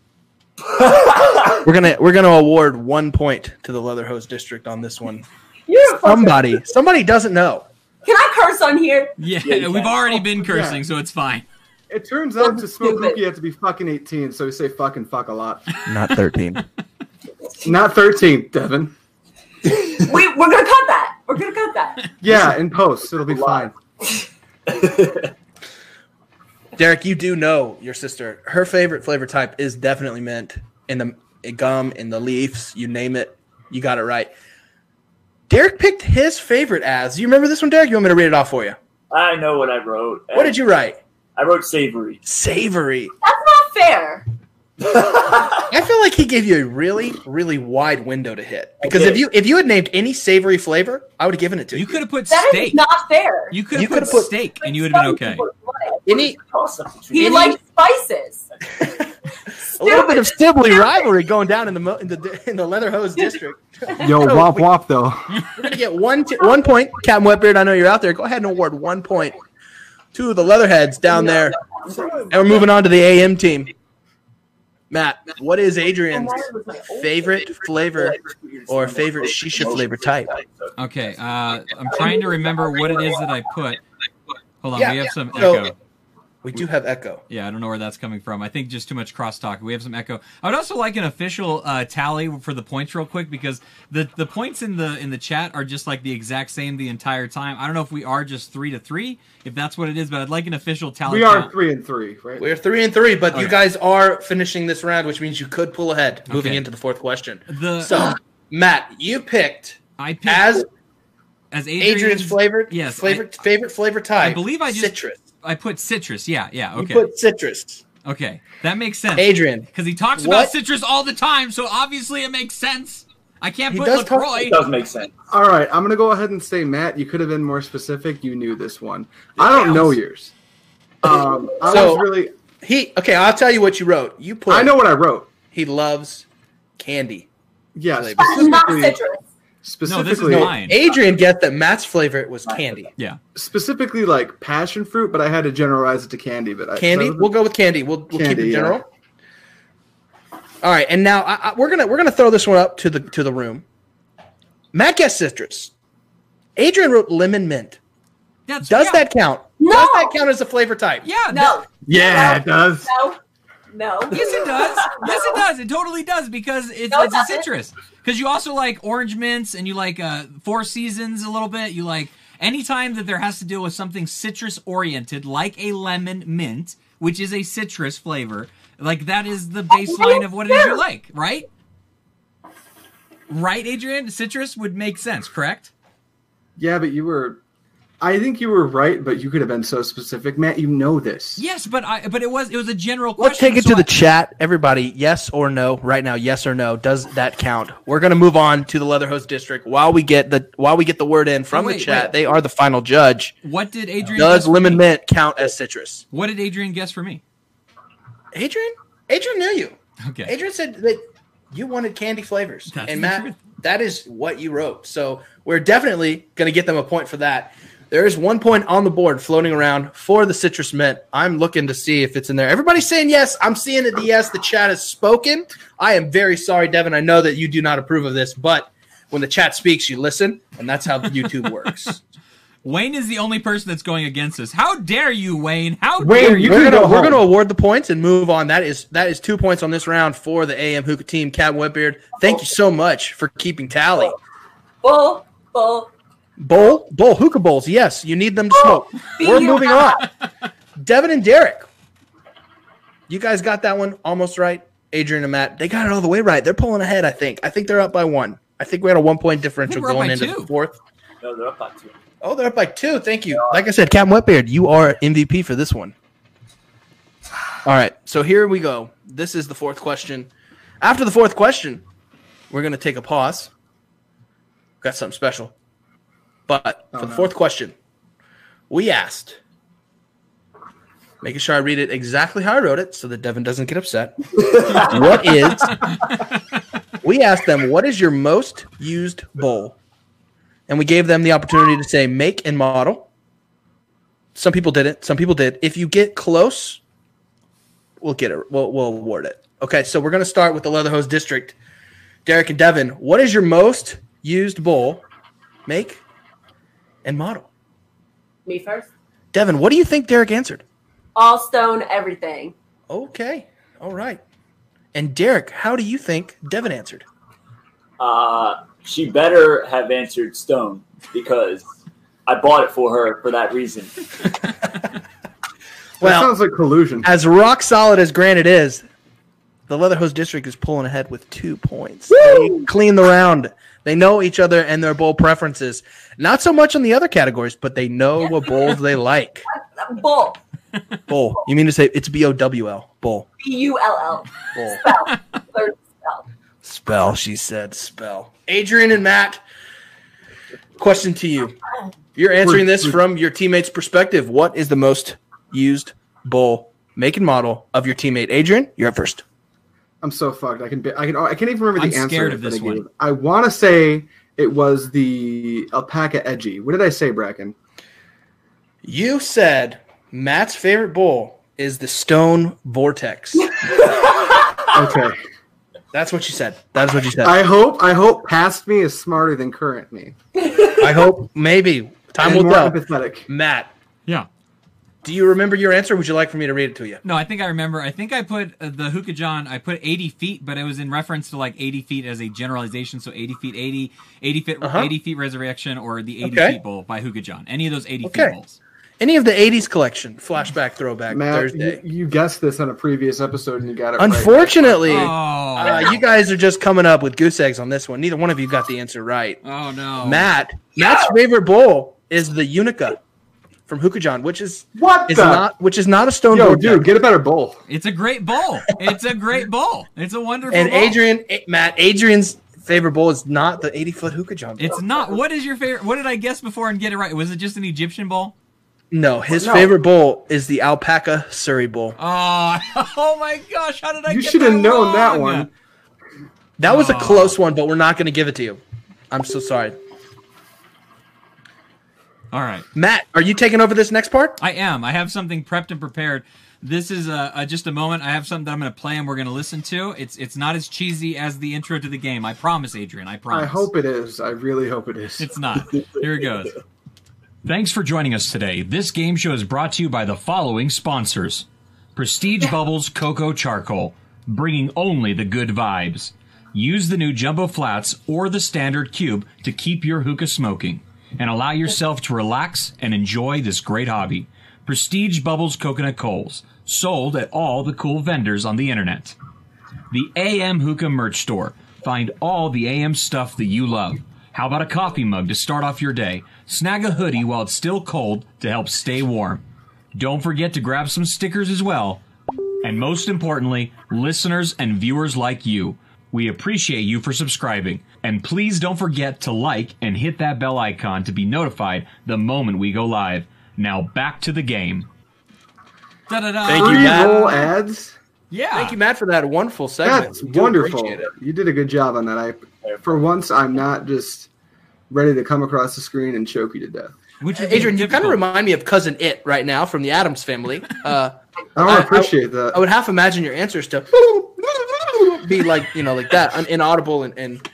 S5: we're gonna we're gonna award one point to the Leather Hose District on this one.
S3: You're a fucking-
S5: Somebody, somebody doesn't know.
S3: Can I curse on here?
S1: yeah,
S4: Yeah,
S1: we've
S4: can.
S1: already been oh, cursing,
S2: Yeah.
S1: so it's fine.
S2: It turns out to smoke
S3: Stupid.
S2: cookie you have to be fucking 18, so we say fucking fuck a lot.
S5: Not thirteen.
S2: Not 13, Devyn.
S3: We, we're gonna cut that. We're gonna cut that.
S2: Yeah, in post, it'll be fine.
S5: Derek, you do know your sister. Her favorite flavor type is definitely mint in the in gum, in the leaves, you name it. You got it right. Derek picked his favorite as. You remember this one, Derek? You want me to read it off for you?
S4: I know what I wrote.
S5: What did you write?
S4: I wrote savory.
S5: Savory.
S3: That's not fair.
S5: I feel like he gave you a really, really wide window to hit. Because if you if you had named any savory flavor, I would have given it to you.
S1: You could have put
S3: That is
S1: steak.
S3: not fair.
S1: You could have put,
S5: could've put-
S1: steak, and you would have been okay.
S5: Any
S3: He
S5: Any-
S3: likes spices.
S5: a little bit of sibling rivalry going down in the mo- in the in the leather hose district.
S2: Yo, womp womp though.
S5: We're gonna get one t- one point. Captain Wetbeard, I know you're out there. Go ahead and award one point to the Leatherheads down there. And we're moving on to the AM team. Matt, what is Adrian's favorite flavor or favorite shisha flavor type?
S1: Okay, uh, I'm trying to remember what it is that I put. Hold on,
S5: Yeah,
S1: we have some
S5: so-
S1: echo.
S5: We do have echo.
S1: Yeah, I don't know where that's coming from. I think just too much crosstalk. We have some echo. I would also like an official uh, tally for the points real quick because the the points in the in the chat are just like the exact same the entire time. I don't know if we are just three to three, if that's what it is, but I'd like an official tally.
S2: We are
S1: count.
S2: three and three, right?
S5: We're three and three, but you guys are finishing this round, which means you could pull ahead, moving
S1: Okay.
S5: into the fourth question.
S1: The
S5: So, Matt, you picked
S1: I picked
S5: as
S1: as Adrian's,
S5: Adrian's flavored,
S1: Yes,
S5: favorite favorite flavor type.
S1: I believe I just-
S5: citrus.
S1: I, I put citrus. Yeah, yeah.
S5: You
S1: Okay,
S5: put citrus.
S1: okay, that makes sense.
S5: Adrian,
S1: because he talks
S5: What?
S1: about citrus all the time, so obviously it makes sense. I can't
S5: He
S1: put
S5: does talk-
S4: It does make sense.
S2: All right, I'm gonna go ahead and say, Matt, you could have been more specific. You knew this one. I don't know yours. Um, I
S5: So-
S2: was really.
S5: he okay. I'll tell you what you wrote. You put.
S2: I know what I wrote.
S5: he loves candy.
S2: Yeah,
S5: Flavor.
S3: Not citrus.
S2: Specifically,
S1: No, mine.
S5: Adrian get that Matt's flavor was candy.
S1: Yeah,
S2: specifically like passion fruit, but I had to generalize it to candy. But I,
S5: Candy.
S2: so I was-
S5: We'll go with candy. We'll, we'll keep
S2: Candy,
S5: it
S2: yeah.
S5: general. All right, and now I, I, we're gonna we're gonna throw this one up to the to the room. Matt guessed citrus. Adrian wrote lemon mint.
S1: that's
S5: Does
S1: yeah.
S5: that count?
S3: No.
S5: Does that count as a flavor type?
S1: Yeah,
S3: No.
S2: yeah, it does.
S3: No. No.
S1: Yes, it does. Yes, it does. It totally does because it's,
S3: No, it
S1: it's a
S3: doesn't.
S1: citrus. Because you also like orange mints and you like uh, Four Seasons a little bit. You like anytime that there has to deal with something citrus oriented, like a lemon mint, which is a citrus flavor. Like that is the baseline of what it is you like, right? Right, Adrian? Citrus would make sense, correct?
S2: Yeah, but you were. I think you were right, but you could have been so specific, Matt. You know this.
S1: Yes, but I but it was it was a general question.
S5: Let's take it
S1: so
S5: to the chat, everybody. Yes or no? Right now, yes or no? Does that count? We're gonna move on to the Leather Hose District while we get the while we get the word in from
S1: Oh,
S5: the chat.
S1: wait.
S5: They are the final judge.
S1: what did Adrian
S5: Does
S1: guess for
S5: lemon
S1: me?
S5: mint count as citrus?
S1: What did Adrian guess for me?
S5: Adrian, Adrian knew you.
S1: Okay.
S5: Adrian said that you wanted candy flavors,
S1: That's
S5: and Matt,
S1: truth.
S5: that is what you wrote. So we're definitely going to get them a point for that. There is one point on the board floating around for the citrus mint. I'm looking to see if it's in there. Everybody's saying yes. I'm seeing it. The yes. The chat has spoken. I am very sorry, Devyn. I know that you do not approve of this, but when the chat speaks, you listen, and that's how YouTube works.
S1: Wayne is the only person that's going against us. How dare you, Wayne? How
S2: Wayne,
S1: dare
S2: you
S1: you?
S5: we're gonna
S2: go
S5: we're gonna award the points and move on. That is that is two points on this round for the AM Hookah team. Cab Whitbeard, thank you so much for keeping tally.
S3: Bull. Bull.
S5: Bowl, bowl, hookah bowls. Yes, you need them to oh, smoke. We're moving on. Devyn and Derek, you guys got that one almost right. Adrian and Matt, they got it all the way right. They're pulling ahead. I think. I think they're up by one. I think we had a one point differential going into
S1: two.
S5: the fourth.
S4: No, they're up by two.
S5: Oh, they're up by two. Thank you. Like I said, Cam Wetbeard, you are MVP for this one. All right, so here we go. This is the fourth question. After the fourth question, we're going to take a pause. Got something special. But oh, for the
S2: no.
S5: fourth question, we asked, making sure I read it exactly how I wrote it so that Devyn doesn't get upset. what is, we asked them, what is your most used bowl? and we gave them the opportunity to say make and model. Some people didn't. Some people did. If you get close, we'll get it. We'll, we'll award it. Okay, so we're going to start with the Leather Hose District. Derek and Devyn, what is your most used bowl? Make and model.
S3: Me first.
S5: Devyn, what do you think Derek answered?
S3: All stone, everything.
S5: Okay, all right. And Derek, how do you think Devyn answered?
S4: Uh, she better have answered Stone because I bought it for her for that reason.
S2: well, That
S5: Well,
S2: sounds like collusion.
S5: as rock solid as Granite is, the Leather Hose District is pulling ahead with two points. They clean the round. They know each other and their bowl preferences. Not so much on the other categories, but they know what bowls they like.
S3: Bowl.
S5: Bowl. You mean to say it's B O W L. Bowl.
S3: B U L L.
S5: Bowl.
S3: Spell. Spell.
S5: Spell, she said. Spell. Adrian and Matt, question to you. You're answering this from your teammate's perspective. What is the most used bowl, make and model of your teammate? Adrian, you're up first.
S2: I'm so fucked. I can. Be, I can. I can't even remember the answer.
S1: I'm
S2: answer.
S1: scared of this one.
S2: gave. I want to say it was the alpaca edgy. What did I say, Bracken?
S5: You said Matt's favorite bowl is the Stone Vortex.
S2: Okay.
S5: That's what you said. That's what you said.
S2: I hope. I hope past me is smarter than current me.
S5: I hope maybe time
S2: and
S5: will
S2: more
S5: tell.
S2: empathetic.
S5: Matt,
S1: Yeah.
S5: Do you remember your answer? Would you like for me to read it to you?
S1: No, I think I remember. I think I put uh, the Hookah John. I put 80 feet, but it was in reference to like 80 feet as a generalization. So 80 feet, 80, 80 feet,
S5: Uh-huh.
S1: 80 feet resurrection, or the 80
S5: Okay.
S1: feet bowl by Hookah John. Any of those 80
S5: Okay.
S1: feet bowls.
S5: Any of the '80s collection, flashback, throwback,
S2: Matt,
S5: Thursday.
S2: you, you guessed this on a previous episode and you got it. right.
S5: Unfortunately,
S1: Oh,
S5: uh, you guys are just coming up with goose eggs on this one. Neither one of you got the answer right.
S1: oh no,
S5: Matt, Matt's favorite bowl is the Unica from Hookah John, which is
S2: What
S5: is
S2: the?
S5: not which is not a stone
S2: Yo, dude,
S5: deck.
S2: get a better bowl.
S1: It's a great bowl. It's a great bowl. It's a wonderful.
S5: And
S1: bowl.
S5: Adrian, eh, Matt, Adrian's favorite bowl is not the 80 foot Hookah John.
S1: It's not. What is your favorite? What did I guess before and get it right? Was it just an Egyptian bowl?
S5: no, his
S2: No.
S5: favorite bowl is the alpaca Surrey bowl.
S1: Oh, oh my gosh! How did I?
S2: You should have
S1: that
S2: known that one.
S5: That was a
S1: Oh.
S5: close one, but we're not going to give it to you. I'm so sorry.
S1: All right.
S5: Matt, are you taking over this next part?
S1: I am. I have something prepped and prepared. This is uh, uh, just a moment. I have something that I'm going to play and we're going to listen to. It's it's not as cheesy as the intro to the game. I promise, Adrian. I promise.
S2: I hope it is. I really hope it is.
S1: it's not. Here it goes.
S6: Thanks for joining us today. This game show is brought to you by the following sponsors Prestige Bubbles Cocoa Charcoal, bringing only the good vibes. Use the new Jumbo Flats or the Standard Cube to keep your hookah smoking and allow yourself to relax and enjoy this great hobby. Prestige Bubbles Coconut Coals, sold at all the cool vendors on the internet. The AM Hookah merch store. Find all the AM stuff that you love. How about a coffee mug to start off your day? Snag a hoodie while it's still cold to help stay warm. Don't forget to grab some stickers as well. And most importantly, listeners and viewers like you. We appreciate you for subscribing. And please don't forget to like and hit that bell icon to be notified the moment we go live. Now back to the game.
S1: Da da da.
S5: Thank you,
S2: Free
S5: Matt.
S2: roll ads.
S1: Yeah.
S5: Thank you, Matt, for that wonderful segment.
S2: That's
S5: We
S2: wonderful. You did a good job on that. I, for once, I'm not just ready to come across the screen and choke you to death.
S1: Which is
S5: Adrian, you kind of remind me of cousin It right now from the Addams family. Uh,
S2: I
S5: I-
S2: don't appreciate that.
S5: I would half imagine your answers to be like you know like that, inaudible and, and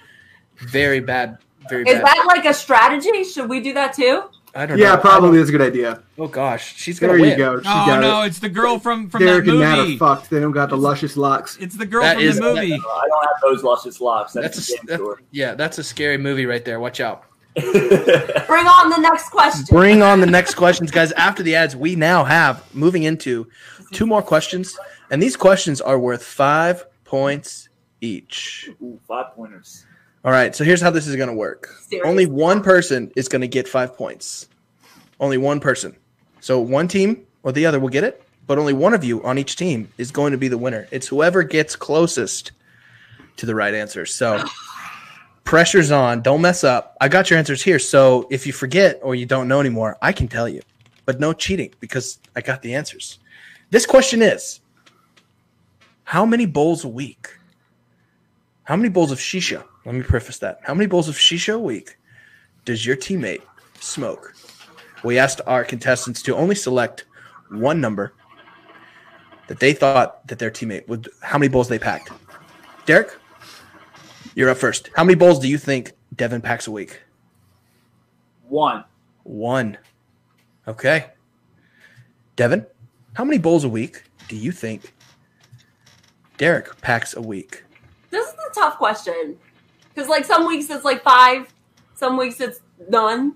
S5: very bad, very
S3: Is
S5: bad.
S3: that like a strategy? Should we do that too?
S5: I don't know.
S2: yeah, probably
S5: don't-
S2: is a good idea.
S5: Oh gosh, she's gonna
S2: There
S5: win.
S2: you go. She
S1: Oh
S2: got
S1: no,
S2: it.
S1: it's the girl from from
S2: Derek
S1: that
S2: and Matt are
S1: movie.
S2: fucked. They don't got the luscious locks.
S1: It's the girl
S5: That
S1: from
S5: is-
S1: the movie.
S4: I don't have those luscious locks. That's,
S5: That's
S4: a
S5: a,
S4: game
S5: that-
S4: store.
S5: yeah, that's a scary movie right there. Watch out.
S3: Bring on the next question.
S5: Bring on the next questions, guys. After the ads, we now have moving into two more questions, and these questions are worth five points each.
S4: Ooh, five pointers.
S5: All right, so here's how this is going to work.
S3: Serious?
S5: Only one person is going to get five points. Only one person. So one team or the other will get it, but only one of you on each team is going to be the winner. It's whoever gets closest to the right answer. So pressure's on. Don't mess up. I got your answers here. So if you forget or you don't know anymore, I can tell you, but no cheating because I got the answers. This question is How many bowls a week? How many bowls of shisha? Let me preface that. How many bowls of shisha a week does your teammate smoke? We asked our contestants to only select one number that they thought that their teammate would. How many bowls they packed? Derek, you're up first. How many bowls do you think Devyn packs a week?
S4: One.
S5: One. Okay. Devyn, how many bowls a week do you think Derek packs a week?
S3: This is a tough question because like some weeks it's like five, some weeks it's none.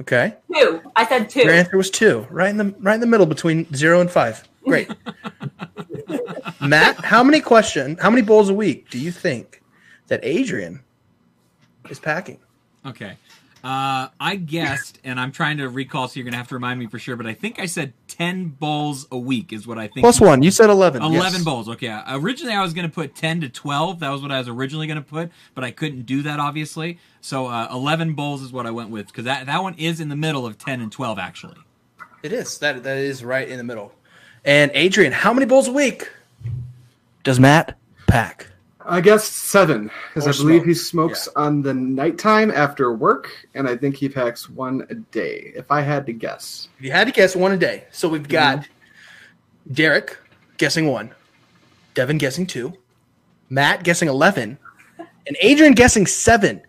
S5: Okay.
S3: Two. I said two.
S5: Your answer was two, right in the right in the middle between zero and five. Great. Matt, how many question? How many bowls a week do you think that Adrian is packing?
S1: Okay. Uh, I guessed, and I'm trying to recall, so you're gonna have to remind me for sure. But I think I said ten bowls a week is what I think.
S5: Plus one. You said eleven.
S1: Eleven
S5: yes.
S1: bowls. Okay. Originally, I was going to put ten to twelve. That was what I was originally going to put, but I couldn't do that obviously. So uh, eleven bowls is what I went with because that that one is in the middle of ten and twelve actually.
S5: It is. That that is right in the middle. And Adrian, how many bowls a week does Matt pack?
S2: I guess seven, because I believe
S5: smoke.
S2: he smokes on the nighttime after work, and I think he packs one a day. If I had to guess,
S5: If you had to guess one a day, so we've got mm-hmm. Derek guessing one, Devyn guessing two, Matt guessing eleven, and Adrian guessing seven.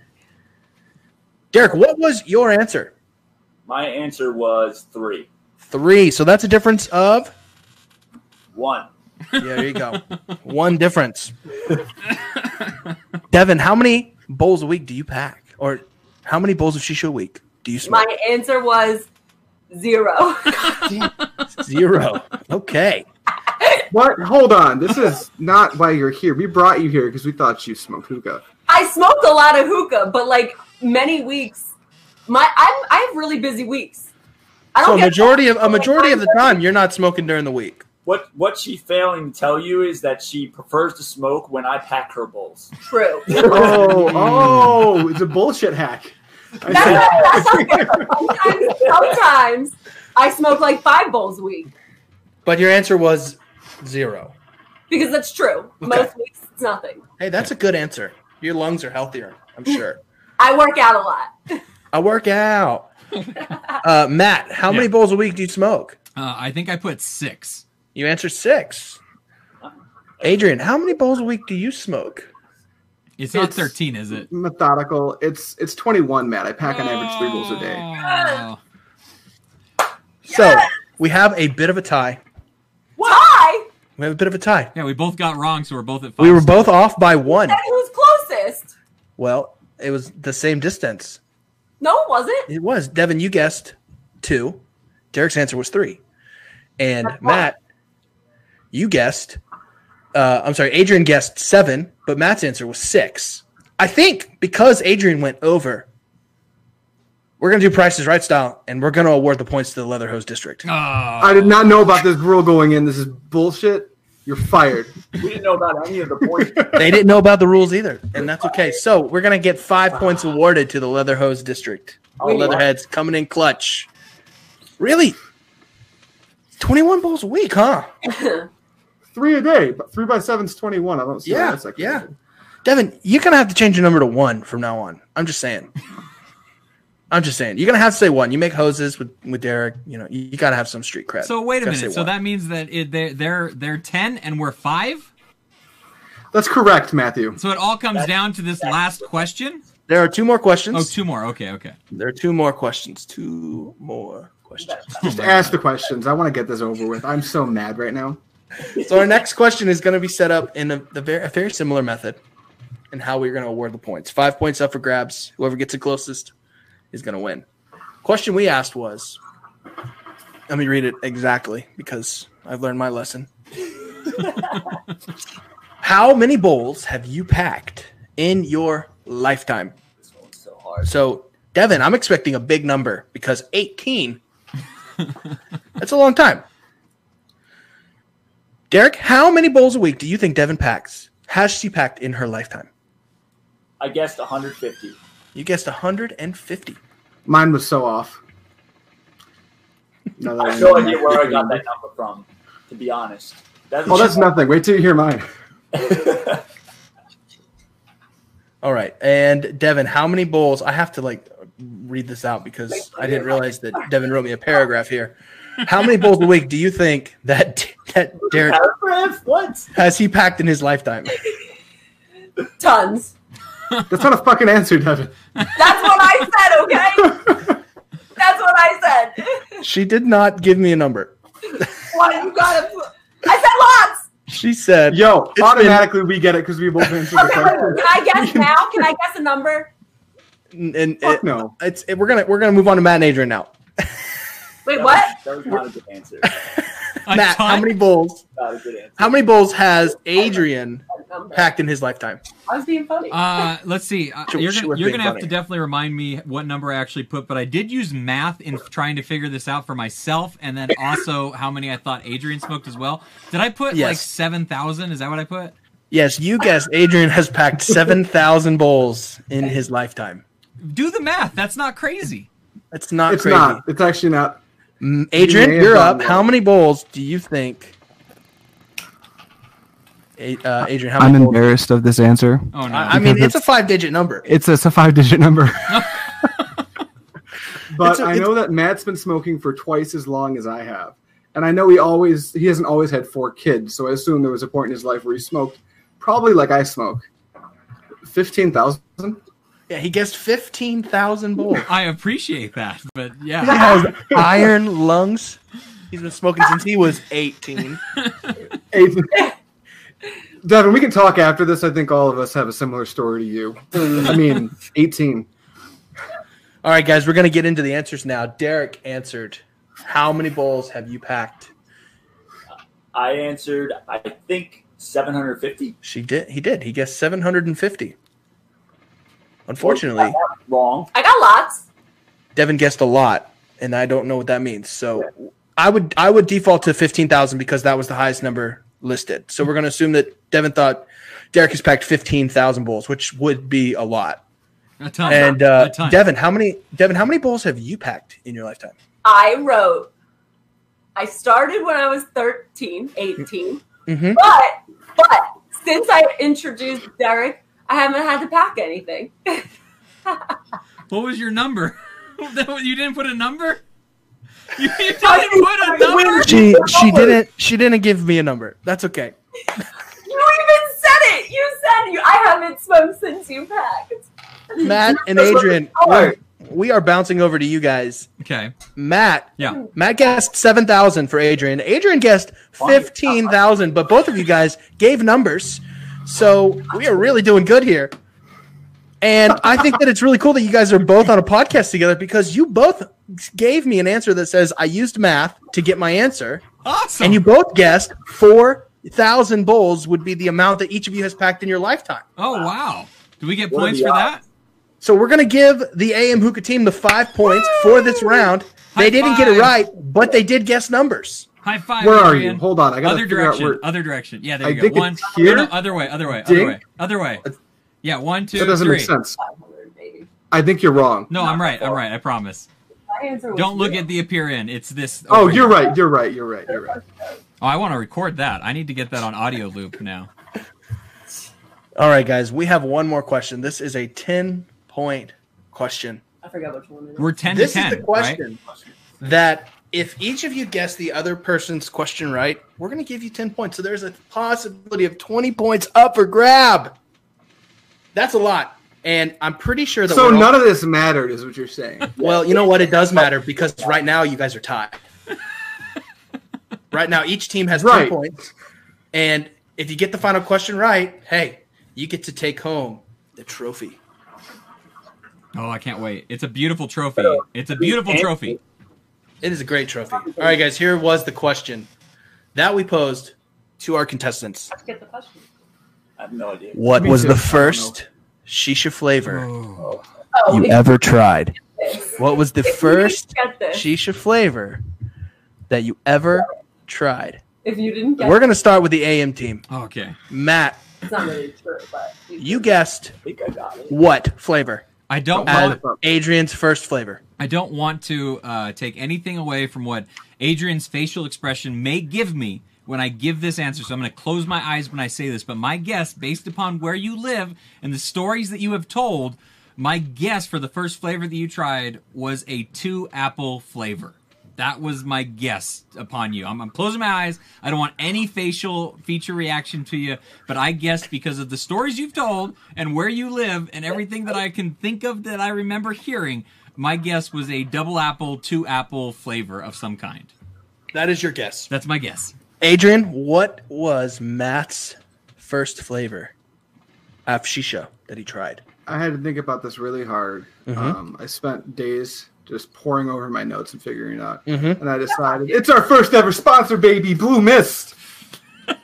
S5: Derek, what was your answer?
S4: My answer was three.
S5: three. So that's a difference of
S4: One.
S5: Yeah, there you go. One difference. Devyn, how many bowls a week do you pack? Or how many bowls of shisha a week do you smoke?
S3: My answer was zero.
S5: Zero. Okay.
S2: What? Hold on. This is not why you're here. We brought you here because we thought you smoked hookah.
S3: I smoked a lot of hookah, but like many weeks, my I'm I have really busy weeks. I
S5: So
S3: don't
S5: a majority of a majority of the time you're not smoking during the week.
S4: What what she failing to tell you is that she prefers to smoke when I pack her bowls.
S3: true.
S2: Oh, oh, it's a bullshit hack. I
S3: That's,
S2: see.
S3: not, that's. Sometimes, sometimes I smoke like five bowls a week
S5: But your answer was zero.
S3: because that's true. Most weeks it's nothing.
S5: Hey, that's a good answer. Your lungs are healthier, I'm sure.
S3: I work out a lot.
S5: I work out. Uh, Matt, how many bowls a week do you smoke?
S1: Uh, I think I put six.
S5: You answered six. Adrian, how many bowls a week do you smoke?
S1: It's not
S2: It's-
S1: 13, is it?
S2: Methodical. It's it's 21, Matt. I pack on average three bowls a day.
S1: Oh.
S5: So we have a bit of a tie.
S3: Why?
S5: We have a bit of a tie.
S1: Yeah, we both got wrong, so we're both at five.
S5: We were both off by one.
S3: Then who's closest?
S5: Well, it was the same distance.
S3: No, it wasn't.
S5: It was. Devyn, you guessed two. Derek's answer was three. And
S3: That's wrong.
S5: Matt, you guessed, uh, I'm sorry, Adrian guessed seven, but Matt's answer was six. I think because Adrian went over, we're going to do prices right style, and we're going to award the points to the Leather Hose District.
S1: Oh.
S2: I did not know about this rule going in. This is bullshit. You're fired.
S4: We didn't know about any of the points.
S5: They didn't know about the rules either, and that's okay. So we're going to get five points awarded to the Leather Hose District. The
S4: Oh, wow.
S5: Leatherheads coming in clutch. Really? 21 bowls a week, huh?
S2: Three a day, but three by seven's 21. I don't see
S5: Yeah,
S2: why that's like
S5: yeah. Devyn, you're gonna have to change your number to one from now on. I'm just saying. I'm just saying. You're gonna have to say one. You make hoses with with Derek. You know, you, you gotta have some street cred.
S1: So wait a minute. So
S5: one.
S1: that means that it, they're they're they're ten and we're five.
S2: That's correct, Matthew.
S1: So it all comes down to this last question.
S5: there are two more questions.
S1: Oh, two more. Okay, okay.
S5: There are two more questions. Two more questions.
S2: Just ask the questions. I want to get this over with. I'm so mad right now.
S5: So our next question is going to be set up in a, the very, a very similar method, and how we're going to award the points. Five points up for grabs. Whoever gets it closest is going to win. Question we asked was, let me read it exactly because I've learned my lesson. how many bowls have you packed in your lifetime?
S4: This one's so hard.
S5: So, Devyn, I'm expecting a big number because 18. that's a long time. Derek, how many bowls a week do you think Devyn packs? Has she packed in her lifetime?
S4: I guessed 150.
S5: You guessed 150.
S2: Mine was so off. No,
S4: I have no idea where I got that number from, to be honest. That's,
S2: Oh, that's nothing. Wait till you hear mine.
S5: All right. And Devyn, how many bowls? I have to like read this out because I didn't realize that Devyn wrote me a paragraph here. How many bowls a week do you think that that Derek
S4: paragraph? What?
S5: has he packed in his lifetime?
S3: Tons.
S2: That's not a fucking answer, Devyn.
S3: That's what I said, okay? That's what I said.
S5: She did not give me a number.
S3: Why you gotta put I said lots!
S5: She said,
S2: Yo,
S5: been-
S2: automatically we get it because we both answered the
S3: Okay, wait,
S2: question.
S3: can I guess now? Can I guess a number?
S5: and, and
S2: Fuck
S5: it-
S2: no.
S5: it's it, we're gonna we're gonna move on to Matt and Adrian now.
S3: Wait,
S4: That
S3: what?
S4: Was, that was not a good answer.
S1: A
S5: Matt, how many bowls?
S4: Not a good answer.
S5: How many bowls has Adrian packed in his lifetime?
S3: I was being funny.
S1: Uh, let's see. Uh, you're gonna,
S5: was
S1: you're gonna have
S5: funny.
S1: to definitely remind me what number I actually put, but I did use math in trying to figure this out for myself, and then also how many I thought Adrian smoked as well. Did I put
S5: Yes.
S1: like seven thousand? Is that what I put?
S5: Yes, you guessed. Adrian has packed seven thousand bowls in his lifetime.
S1: Do the math. That's not crazy.
S5: That's not
S2: It's
S5: crazy.
S2: not. It's actually not.
S5: Adrian,
S2: you
S5: you're up.
S2: well.
S5: How many bowls do you think? A- Uh, Adrian, how
S7: I'm
S5: bowls?
S7: embarrassed of this answer.
S1: Oh no.
S5: I, I mean,
S7: Because
S5: it's a five-digit number.
S7: It's a, it's a five digit number.
S2: But
S5: It's a-
S2: I know that Matt's been smoking for twice as long as I have. And I know he always he hasn't always had four kids, so I assume there was a point in his life where he smoked probably like I smoke. Fifteen thousand?
S5: Yeah, he guessed fifteen thousand bowls.
S1: I appreciate that, but yeah.
S5: He
S1: yeah.
S5: has iron lungs. He's been smoking since he was eighteen.
S2: Devyn, we can talk after this. I think all of us have a similar story to you. I mean, 18.
S5: All right, guys, we're gonna get into the answers now. Derek answered. How many bowls have you packed?
S4: I answered, I think 750.
S5: She did. He did. He guessed seven hundred and fifty. Unfortunately,
S4: Wrong.
S3: I got lots.
S5: Devyn guessed a lot, and I don't know what that means. So I would I would default to fifteen thousand because that was the highest number listed. So we're gonna assume that Devyn thought Derek has packed fifteen thousand bowls, which would be a lot.
S1: A ton.
S5: And uh,
S1: a ton.
S5: Devyn, how many Devyn, how many bowls have you packed in your lifetime?
S3: I wrote. I started when I was 13, 18.
S5: Mhm.
S3: But but since I introduced Derek, I haven't had to pack anything.
S1: What was your number? You didn't put a number? You, you didn't put a number?
S5: She she didn't she didn't give me a number. That's okay.
S3: You even said it. You said you. I haven't smoked since you packed.
S5: Matt and Adrian, we're- we are bouncing over to you guys.
S1: Okay.
S5: Matt,
S1: Yeah.
S5: Matt guessed seven thousand for Adrian. Adrian guessed fifteen thousand, but both of you guys gave numbers, so we are really doing good here. And I think that it's really cool that you guys are both on a podcast together because you both gave me an answer that says I used math to get my answer,
S1: Awesome.
S5: and you both guessed four thousand bowls would be the amount that each of you has packed in your lifetime.
S1: oh, wow. Do we get
S4: What
S1: points for that?
S5: So we're gonna give the AM Hookah team the five points for this round. They
S1: High
S5: didn't get it right, but they did guess numbers.
S1: High five.
S2: Where are
S1: Adrian.
S2: you? Hold on. I got
S1: Other direction.
S2: where.
S1: Other direction. Yeah, there
S2: I
S1: you
S2: think
S1: go. One.
S2: it's
S1: No,
S2: here.
S1: no, other way. Other way. Other
S2: Dink.
S1: way. Other way. Yeah, one, two,
S2: That doesn't
S1: three.
S2: make sense. I think you're wrong.
S1: No, I'm right. I'm right. I promise.
S3: My answer was
S1: Don't look
S3: zero.
S1: at the appearance. It's this.
S2: Oh,
S1: over
S2: you're right. You're right. You're right. You're right.
S1: Oh, I want to record that. I need to get that on audio loop now.
S5: All right, guys, we have one more question. This is a 10 point question.
S3: I forgot which one. It is.
S1: We're ten
S5: this
S1: to ten.
S5: is the question that if each of you guess the other person's question right, we're going to give you 10 points. So there's a possibility of 20 points up for grab. That's a lot. And I'm pretty sure that
S2: So
S5: we're all-
S2: none of this mattered, is what you're saying.
S5: Well, you know what? It does matter because right now you guys are tied. right now, each team has
S2: Right.
S5: 10 points. And if you get the final question right, hey, you get to take home the trophy.
S1: Oh, I can't wait. It's a beautiful trophy. It's a beautiful trophy.
S5: It is a great trophy. All right, guys, here was the question that we posed to our contestants.
S3: Let's get the question.
S4: I have no idea.
S5: What
S2: Me
S5: was
S2: too.
S5: the first shisha flavor
S1: Oh.
S3: Oh,
S5: you
S3: we
S5: ever tried? What was the
S3: If
S5: first shisha flavor that you ever tried?
S3: if you didn't get
S5: We're going to start with the AM team.
S1: Okay.
S5: Matt,
S3: it's not really true, but
S5: you guessed
S4: I think I got it.
S5: what flavor?
S1: I don't
S5: As
S1: want.
S5: Adrian's first flavor.
S1: I don't want to uh, take anything away from what Adrian's facial expression may give me when I give this answer. So I'm going to close my eyes when I say this. But my guess, based upon where you live and the stories that you have told, my guess for the first flavor that you tried was a two apple flavor. That was my guess upon you. I'm, I'm closing my eyes. I don't want any facial feature reaction to you, but I guessed because of the stories you've told and where you live and everything that I can think of that I remember hearing. My guess was a double apple, two apple flavor of some kind.
S5: That is your guess.
S1: That's my guess.
S5: Adrian, what was Matt's first flavor of shisha that he tried?
S2: I had to think about this really hard.
S5: Mhm.
S2: Um, I spent days just poring over my notes and figuring it out.
S5: Mhm.
S2: And I decided it's our first ever sponsor, baby, Blue Mist.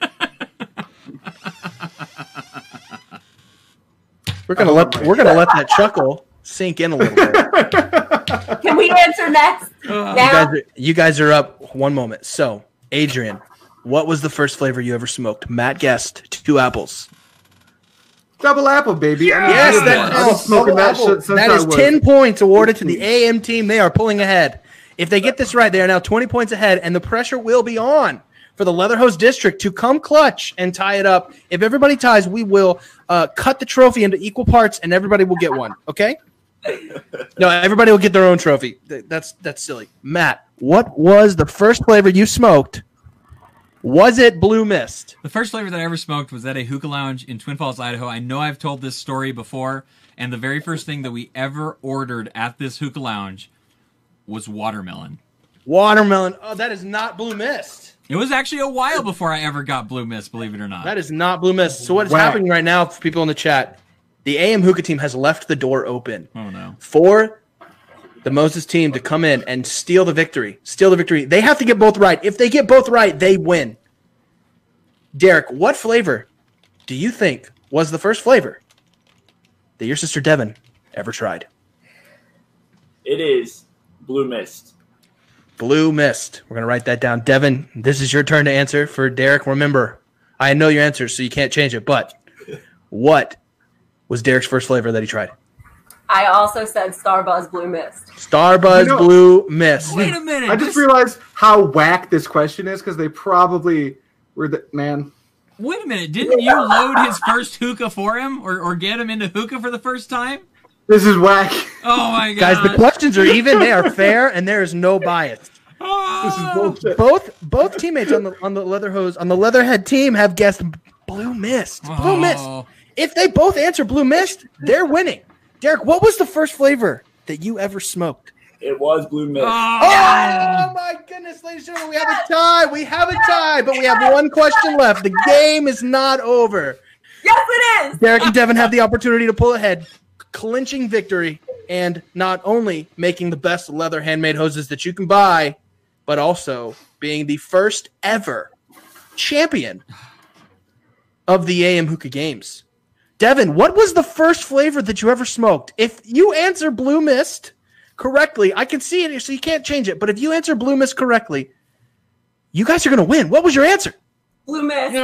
S5: We're gonna
S2: I
S5: let
S2: hope
S5: we're gonna let that chuckle sink in a little bit.
S3: Can we answer next?
S5: you,
S3: now?
S5: guys are, you guys are up one moment. So, Adrian, what was the first flavor you ever smoked? Matt guessed two apples.
S2: Double apple, baby. I mean,
S5: Yes,
S2: I've
S5: that
S2: been
S5: counts.
S2: smoking that
S5: Double
S2: shit since
S5: That
S2: I
S5: 10 points awarded to the AM team. They are pulling ahead. If they get this right, they are now 20 points ahead, and the pressure will be on for the Leatherhose District to come clutch and tie it up. If everybody ties, we will uh, cut the trophy into equal parts, and everybody will get one. Okay? No, everybody will get their own trophy. That's that's silly. Matt, what was the first flavor you smoked Was it Blue Mist?
S1: The first flavor that I ever smoked was at a hookah lounge in Twin Falls, Idaho. I know I've told this story before, and the very first thing that we ever ordered at this hookah lounge was watermelon.
S5: Watermelon. Oh, that is not Blue Mist.
S1: It was actually a while before I ever got Blue Mist, believe it or not.
S5: That is not Blue Mist. So what is
S2: Whack.
S5: happening right now for people in the chat? The AM Hookah team has left the door open
S1: oh no.
S5: for the Moses team to come in and steal the victory. Steal the victory. They have to get both right. If they get both right, they win. Derek, what flavor do you think was the first flavor that your sister Devyn ever tried?
S4: It is Blue Mist.
S5: Blue Mist. We're going to write that down. Devyn, this is your turn to answer for Derek. Remember, I know your answer, so you can't change it. But what was Derek's first flavor that he tried?
S3: I also said Starbuzz Blue Mist.
S5: Starbuzz
S2: You know-
S5: Blue Mist.
S1: Wait a minute.
S2: I just
S1: this-
S2: realized how whack this question is because they probably were the man.
S1: Wait a minute. Didn't you load his first hookah for him or, or get him into hookah for the first time?
S2: This is whack.
S1: Oh my god.
S5: Guys, the questions are even. They are fair, and there is no bias. Oh.
S2: This is
S1: Oh.
S2: bullshit.
S5: Both both teammates on the on the leather hose on the leatherhead team have guessed Blue Mist. Blue Mist.
S1: Oh.
S5: If they both answer Blue Mist, they're winning. Derek, what was the first flavor that you ever smoked?
S4: It was Blue Mist.
S5: Oh, oh my goodness, ladies and gentlemen, we have a tie. We have a tie, but we have one question left. The game is not over.
S3: Yes, it is.
S5: Derek and Devyn have the opportunity to pull ahead, clinching victory, and not only making the best leather handmade hoses that you can buy, but also being the first ever champion of the AM Hookah Games. Devyn, what was the first flavor that you ever smoked? If you answer Blue Mist correctly, I can see it, so you can't change it. But if you answer Blue Mist correctly, you guys are going to win. What was your answer?
S3: Blue Mist.
S5: Oh,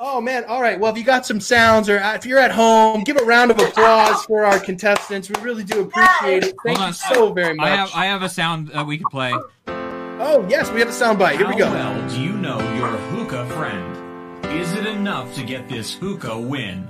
S5: oh man! All right. Well, if you got some sounds, or uh, if you're at home, give a round of applause for our contestants. We really do appreciate it. Thank
S1: Hold
S5: you
S1: on.
S5: so very much.
S1: I have I have a sound that we could play.
S5: oh yes, we have a sound bite. Here we
S6: How
S5: go.
S6: well do you know your hookah friend? Is it enough to get this hookah win?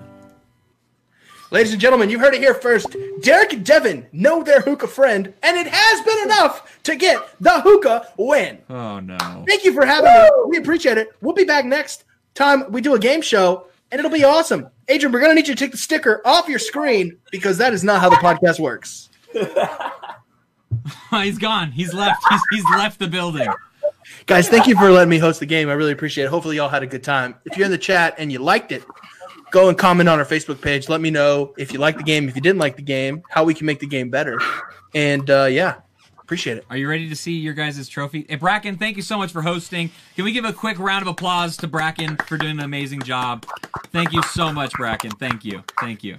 S5: Ladies and gentlemen, you heard it here first. Derek and Devyn know their hookah friend, and it has been enough to get the hookah win.
S1: Oh no.
S5: Thank you for having us. We appreciate it. We'll be back next time we do a game show, and it'll be awesome. Adrian, we're gonna need you to take the sticker off your screen because that is not how the podcast works.
S1: he's gone. He's left. He's, he's left the building.
S5: Guys, thank you for letting me host the game. I really appreciate it. Hopefully, y'all had a good time. If you're in the chat and you liked it, go and comment on our Facebook page. Let me know if you liked the game, if you didn't like the game, how we can make the game better. And uh, yeah, appreciate it.
S1: Are you ready to see your guys' trophy? Hey, Bracken, thank you so much for hosting. Can we give a quick round of applause to Bracken for doing an amazing job? Thank you so much, Bracken. Thank you. Thank you.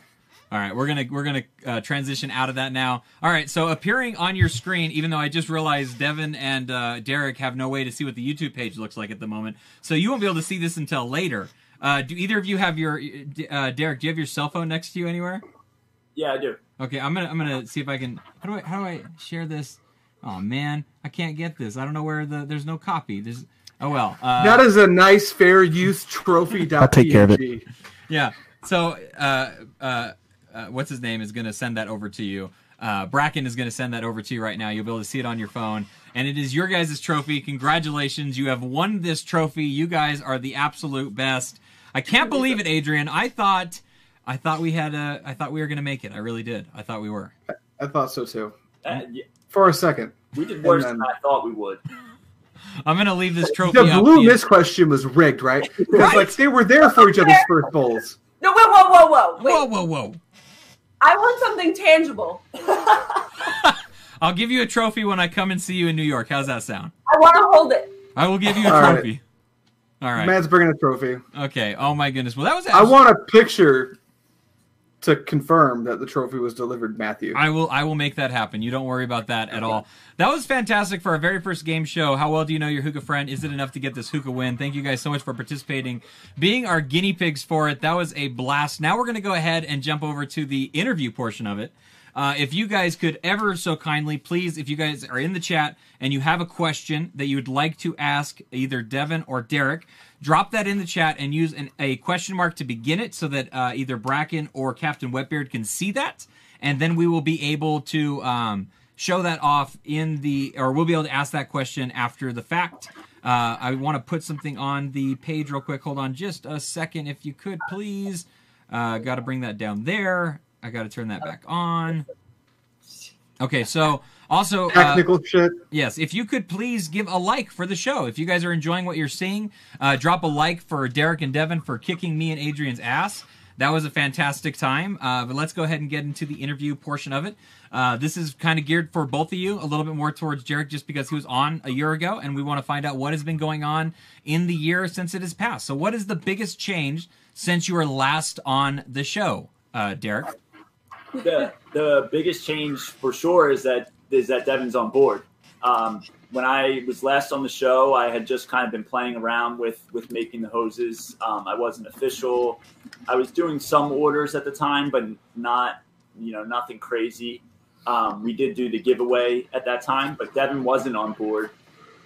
S1: All right, we're gonna we're gonna uh, transition out of that now. All right, so appearing on your screen, even though I just realized Devyn and uh, Derek have no way to see what the YouTube page looks like at the moment, so you won't be able to see this until later. Uh, do either of you have your uh, Derek? Do you have your cell phone next to you anywhere?
S4: Yeah, I do.
S1: Okay, I'm gonna I'm gonna see if I can. How do I how do I share this? Oh man, I can't get this. I don't know where the there's no copy. There's oh well. Uh,
S2: That is a nice fair use trophy.
S7: I'll take care of it.
S1: yeah. So uh, uh, uh, what's his name is gonna send that over to you. Uh, Bracken is going to send that over to you right now. You'll be able to see it on your phone. And it is your guys' trophy. Congratulations. You have won this trophy. You guys are the absolute best. I can't believe it, Adrian. I thought I thought we had a I thought we were going to make it. I really did. I thought we were.
S2: I thought so too.
S4: Uh, yeah,
S2: For a second.
S4: we did worse
S2: then-
S4: than I thought we would.
S1: I'm going to leave this trophy
S2: The blue
S1: the-
S2: miss question was rigged, right? Because
S3: Right.
S2: like they were there for each other's first bowls.
S3: No, whoa, whoa, whoa, whoa. Wait,
S1: Whoa, whoa, whoa.
S3: I want something tangible.
S1: I'll give you a trophy when I come and see you in New York. How's that sound?
S3: I want to hold it.
S1: I will give you a
S2: All right.
S1: trophy. All right.
S2: Man's bringing a trophy.
S1: Okay. Oh my goodness. Well, that was.
S2: I want a picture to confirm that the trophy was delivered, Matthew.
S1: I will. I will make that happen. You don't worry about that at all. That was fantastic for our very first game show. How well do you know your hookah friend? Is it enough to get this hookah win? Thank you guys so much for participating, being our guinea pigs for it. That was a blast. Now we're going to go ahead and jump over to the interview portion of it. Uh, if you guys could ever so kindly, please, if you guys are in the chat and you have a question that you would like to ask either Devyn or Derek, drop that in the chat and use an, a question mark to begin it so that uh, either Bracken or Captain Wetbeard can see that. And then we will be able to um, show that off in the, or we'll be able to ask that question after the fact. Uh, I want to put something on the page real quick. Hold on just a second, if you could, please. Uh, got to bring that down there. I got to turn that back on. Okay, so also uh,
S2: Technical shit.
S1: Yes, if you could please give a like for the show. If you guys are enjoying what you're seeing, uh, drop a like for Derek and Devyn for kicking me and Adrian's ass. That was a fantastic time. Uh, but let's go ahead and get into the interview portion of it. Uh, this is kind of geared for both of you, a little bit more towards Derek just because he was on a year ago, and we want to find out what has been going on in the year since it has passed. So, what is the biggest change since you were last on the show, uh, Derek?
S4: the the biggest change for sure is that is that Devyn's on board. Um, when I was last on the show, I had just kind of been playing around with with making the hoses. Um, I wasn't official. I was doing some orders at the time, but not you know nothing crazy. Um, we did do the giveaway at that time, but Devyn wasn't on board.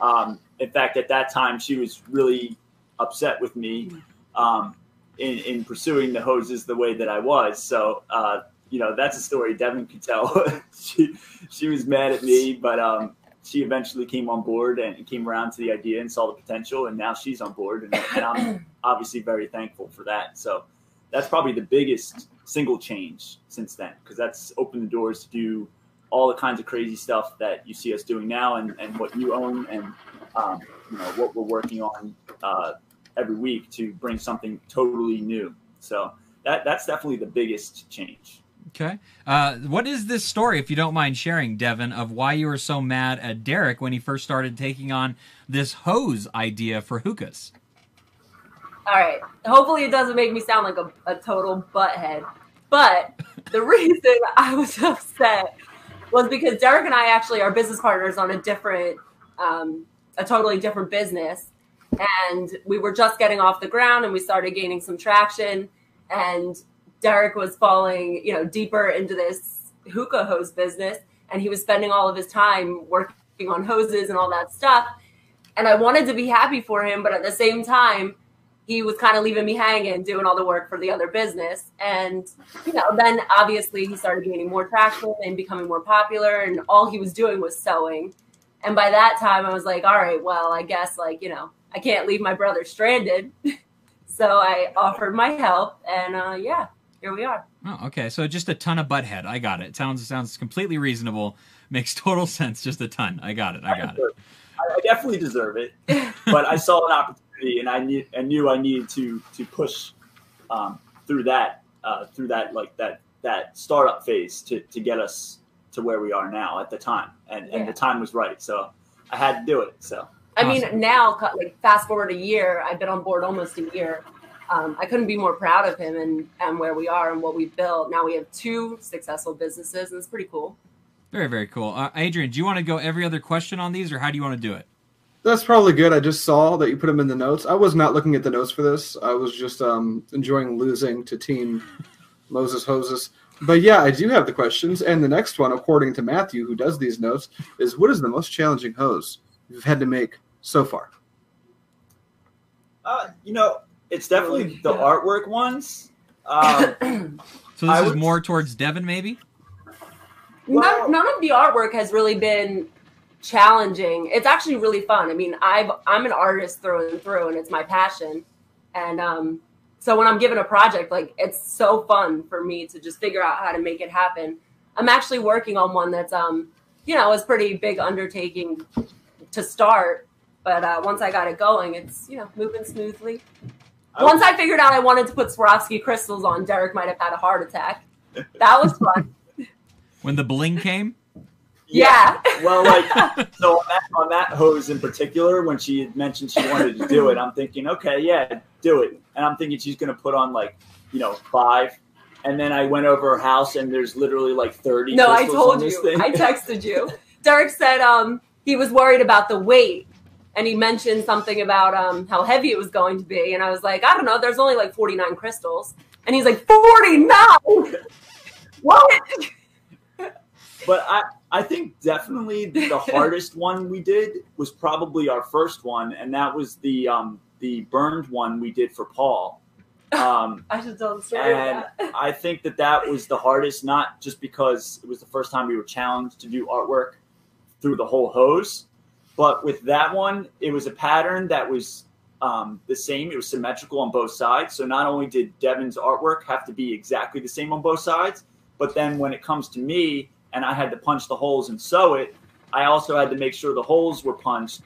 S4: Um, in fact, at that time, she was really upset with me um, in, in pursuing the hoses the way that I was. So uh, you know that's a story Devyn could tell. she she was mad at me, but um, she eventually came on board and came around to the idea and saw the potential, and now she's on board, and, and I'm obviously very thankful for that. So that's probably the biggest single change since then, because that's opened the doors to do all the kinds of crazy stuff that you see us doing now, and, and what you own, and um, you know what we're working on uh, every week to bring something totally new. So that that's definitely the biggest change.
S1: Okay. Uh, what is this story, if you don't mind sharing, Devyn, of why you were so mad at Derek when he first started taking on this hose idea for hookahs?
S3: All right. Hopefully, it doesn't make me sound like a, a total butthead. But the reason I was upset was because Derek and I actually are business partners on a different, um, a totally different business. And we were just getting off the ground and we started gaining some traction. And Derek was falling, you know, deeper into this hookah hose business. And he was spending all of his time working on hoses and all that stuff. And I wanted to be happy for him. But at the same time, he was kind of leaving me hanging, doing all the work for the other business. And, you know, then obviously he started gaining more traction and becoming more popular. And all he was doing was sewing. And by that time, I was like, all right, well, I guess, like, you know, I can't leave my brother stranded. so I offered my help. And uh, yeah, here we are.
S1: Oh, okay. So just a ton of butthead. I got it. Sounds sounds completely reasonable. Makes total sense. Just a ton. I got it. I got it.
S4: I definitely deserve it, but I saw an opportunity, and I need, I knew I needed to to push um, through that, uh, through that like that that startup phase to to get us to where we are now at the time, and and
S3: Yeah.
S4: the time was right, so I had to do it. So
S3: I mean,
S1: Awesome.
S3: now, cut- like fast forward a year, I've been on board almost a year. Um, I couldn't be more proud of him and, and where we are and what we've built. Now we have two successful businesses, and it's pretty cool.
S1: Very very cool. Uh, Adrian, do you want to go every other question on these, or how do you want to do it?
S2: That's probably good. I just saw that you put them in the notes. I was not looking at the notes for this. I was just um, enjoying losing to Team Moses Hoses. But yeah, I do have the questions. And the next one, according to Matthew, who does these notes, is what is the most challenging hose you've had to make so far?
S4: uh, you know, it's definitely the
S3: Yeah.
S4: artwork ones. Um,
S1: So this
S4: I
S1: is
S4: would-
S1: more towards Devyn, maybe.
S4: Well-
S3: none, none of the artwork has really been challenging. It's actually really fun. I mean, I've I'm an artist through and through, and it's my passion. And um, so when I'm given a project, like it's so fun for me to just figure out how to make it happen. I'm actually working on one that's um, you know, it's pretty big undertaking to start, but uh, once I got it going, it's you know moving smoothly.
S4: I
S3: Once I figured out I wanted to put Swarovski crystals on, Derek might have had a heart attack. That was fun.
S1: When the bling came.
S3: yeah.
S4: Well, like so on that, on that hose in particular, when she had mentioned she wanted to do it, I'm thinking, okay, yeah, do it. And I'm thinking she's going to put on like, you know, five. And then I went over her house, and there's literally like 30.
S3: No, I told
S4: on this
S3: you.
S4: Thing.
S3: I texted you. Derek said um, he was worried about the weight, and he mentioned something about um, how heavy it was going to be. And I was like, I don't know. There's only like 49 crystals, and he's like, 49. what?
S4: but I, I think definitely the hardest one we did was probably our first one, and that was the um, the burned one we did for Paul. Um,
S3: I should tell the story.
S4: and. I think that that was the hardest, not just because it was the first time we were challenged to do artwork through the whole hose, but with that one, it was a pattern that was um, the same. It was symmetrical on both sides. So not only did Devyn's artwork have to be exactly the same on both sides, but then when it comes to me and I had to punch the holes and sew it, I also had to make sure the holes were punched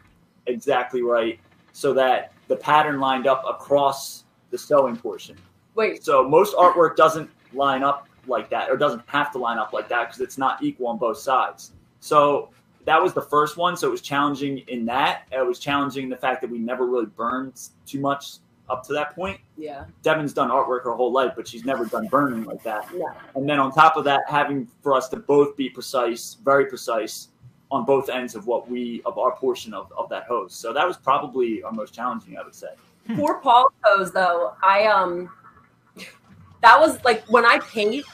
S4: exactly right so that the pattern lined up across the sewing portion.
S3: Wait,
S4: So most artwork doesn't line up like that, or doesn't have to line up like that because it's not equal on both sides. So that was the first one. So it was challenging in that. It was challenging the fact that we never really burned too much up to that point.
S3: yeah,
S4: Devyn's done artwork her whole life, but she's never done burning like that.
S3: yeah.
S4: And then on top of that, having for us to both be precise, very precise on both ends of what we of our portion of, of that hose. So that was probably our most challenging, I would say.
S3: For Paul's hose though, I um that was like when I paint,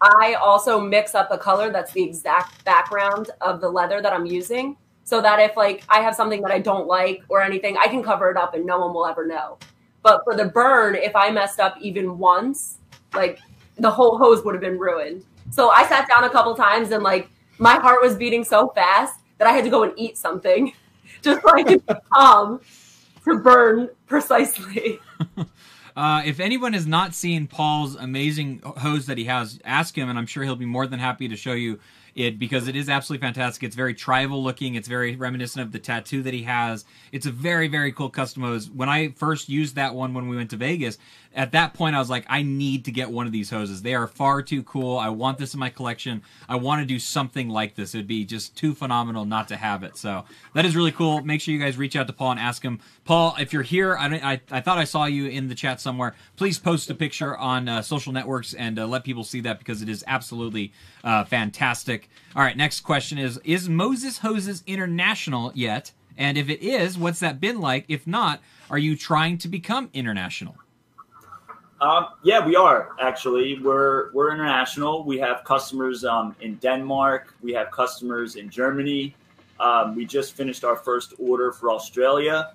S3: I also mix up a color that's the exact background of the leather that I'm using. So that if like I have something that I don't like or anything, I can cover it up and no one will ever know. But for the burn, if I messed up even once, like the whole hose would have been ruined. So I sat down a couple times and like my heart was beating so fast that I had to go and eat something just so I could calm to burn precisely.
S1: Uh, if anyone has not seen Paul's amazing hose that he has, ask him, and I'm sure he'll be more than happy to show you it because it is absolutely fantastic. It's very tribal looking. It's very reminiscent of the tattoo that he has. It's a very, very cool custom hose. When I first used that one when we went to Vegas, at that point I was like, I need to get one of these hoses. They are far too cool. I want this in my collection. I want to do something like this. It would be just too phenomenal not to have it. So that is really cool. Make sure you guys reach out to Paul and ask him. Paul, if you're here, I, I, I thought I saw you in the chat somewhere. Please post a picture on uh, social networks and uh, let people see that because it is absolutely uh, fantastic. All right, next question is Is Moses Hoses international yet? And if it is, what's that been like? If not, are you trying to become international?
S4: Um, yeah, we are actually. We're we're international. We have customers um, in Denmark. We have customers in Germany. Um, we just finished our first order for Australia.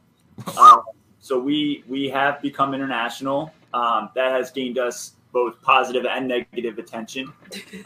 S4: Um, so we we have become international. Um, that has gained us both positive and negative attention.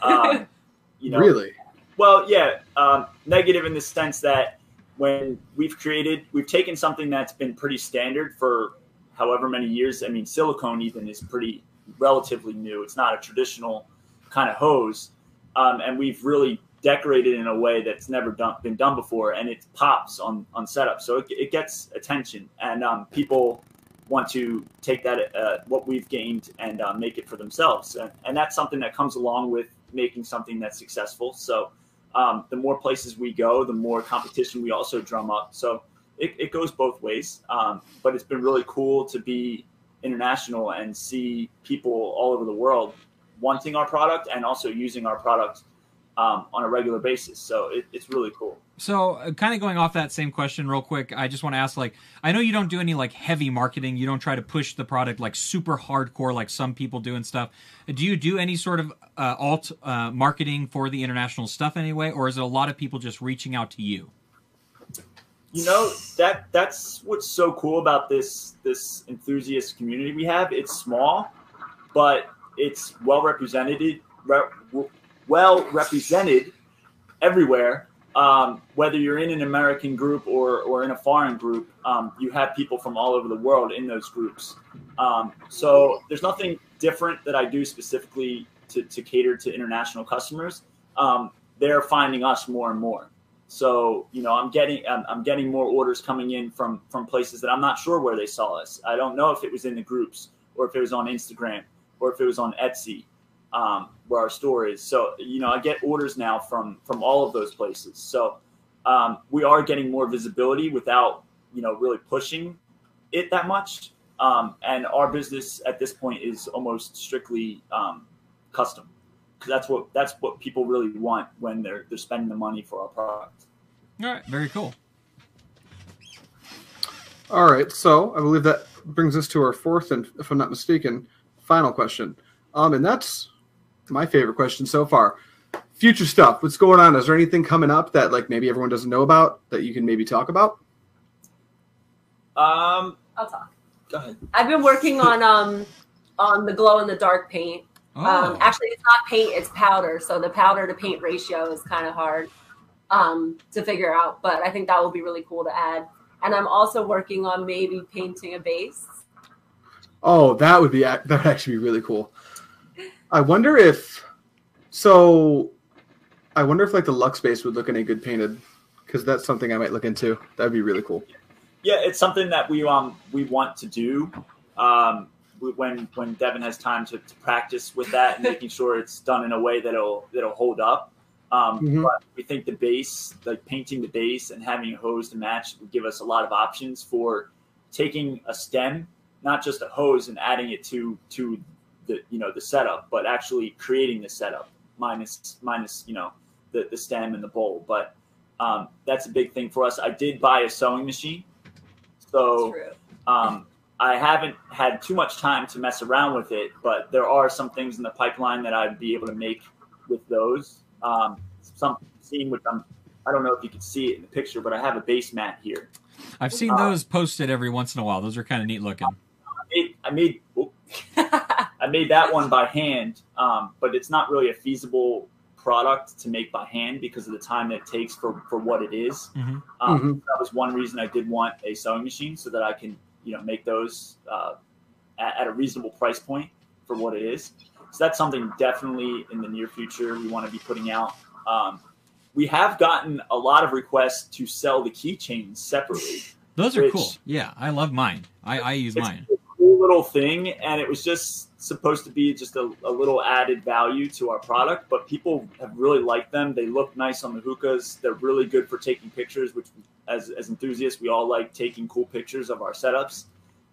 S4: Um, you know,
S2: really?
S4: well, yeah, um, negative in the sense that when we've created, we've taken something that's been pretty standard for however many years. I mean, silicone even is pretty relatively new. It's not a traditional kind of hose, um, and we've really decorated in a way that's never done, been done before, and it pops on on setup, so it, it gets attention, and um, people want to take that uh, what we've gained and uh, make it for themselves, and, and that's something that comes along with making something that's successful. So um, the more places we go, the more competition we also drum up. So it, it goes both ways. Um, but it's been really cool to be international and see people all over the world wanting our product and also using our product um, on a regular basis. So it, it's really cool.
S1: So, uh, kind of going off that same question real quick, I just want to ask like I know you don't do any like heavy marketing, you don't try to push the product like super hardcore like some people do and stuff. Do you do any sort of uh, alt uh, marketing for the international stuff anyway or is it a lot of people just reaching out to you?
S4: You know that that's what's so cool about this this enthusiast community we have. It's small but it's well represented re- well represented everywhere. Um, whether you're in an american group or or in a foreign group um, you have people from all over the world in those groups. Um, so there's nothing different that i do specifically to, to cater to international customers. Um, they're finding us more and more so you know, I'm getting I'm, I'm getting more orders coming in from from places that I'm not sure where they saw us. I don't know if it was in the groups or if it was on Instagram or if it was on Etsy, um, where our store is. So you know, I get orders now from from all of those places. So um, we are getting more visibility without you know really pushing it that much. Um, and our business at this point is almost strictly um, custom that's what that's what people really want when they're they're spending the money for our product.
S1: All right, very cool.
S2: All right, so I believe that brings us to our fourth and, if I'm not mistaken, final question. Um, and that's my favorite question so far. Future stuff. What's going on? Is there anything coming up that like maybe everyone doesn't know about that you can maybe talk about?
S4: Um,
S3: I'll talk.
S4: go ahead.
S3: I've been working on um on the glow in the dark paint.
S1: Oh,
S3: Um, actually, it's not paint; it's powder. So the powder to paint ratio is kind of hard um, to figure out. But I think that will be really cool to add. And I'm also working on maybe painting a base.
S2: Oh, that would be that would actually be really cool. I wonder if so. I wonder if like the Lux base would look any good painted, because that's something I might look into. That'd be really cool.
S4: Yeah, it's something that we um we want to do. Um, we- when when Devyn has time to, to practice with that and making sure it's done in a way that'll that'll hold up. Um,
S2: Mhm.
S4: But we think the base, like painting the base and having a hose to match, would give us a lot of options for taking a stem, not just a hose, and adding it to to the you know the setup, but actually creating the setup minus minus you know the the stem and the bowl. But um, that's a big thing for us. I did buy a sewing machine, so
S3: True.
S4: um, I haven't had too much time to mess around with it, but there are some things in the pipeline that I'd be able to make with those. Um, some scene which I'm, I don't know if you can see it in the picture, but I have a base mat here.
S1: I've seen those posted every once in a while. Those are kind of neat looking.
S4: It, I made I made that one by hand, um, but it's not really a feasible product to make by hand because of the time that it takes for, for what it is.
S1: Mhm.
S4: Um,
S2: Mhm.
S4: That was one reason I did want a sewing machine so that I can, you know, make those uh, at, at a reasonable price point for what it is. So that's something definitely in the near future we want to be putting out. Um, we have gotten a lot of requests to sell the keychains separately.
S1: Those are cool. Yeah, I love mine. I, I use
S4: It's
S1: mine.
S4: a cool little thing, and it was just supposed to be just a, a little added value to our product. But people have really liked them. They look nice on the hookahs. They're really good for taking pictures, which, as, as enthusiasts, we all like taking cool pictures of our setups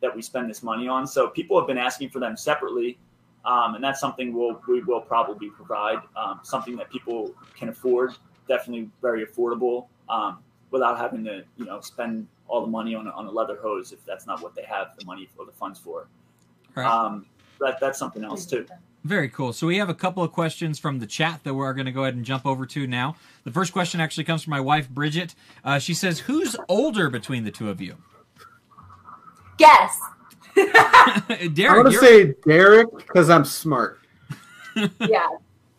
S4: that we spend this money on. So people have been asking for them separately, um, and that's something we'll we will probably provide. Um, something that people can afford, definitely very affordable, um, without having to you know spend all the money on a, on a leather hose if that's not what they have the money or the funds for.
S1: Right.
S4: That that's something else too.
S1: Very cool. So we have a couple of questions from the chat that we're going to go ahead and jump over to now. The first question actually comes from my wife Bridget. Uh, she says, "Who's older between the two of you?"
S3: Guess.
S1: Derek,
S2: I'm
S1: gonna
S2: say Derek because I'm smart.
S3: Yeah.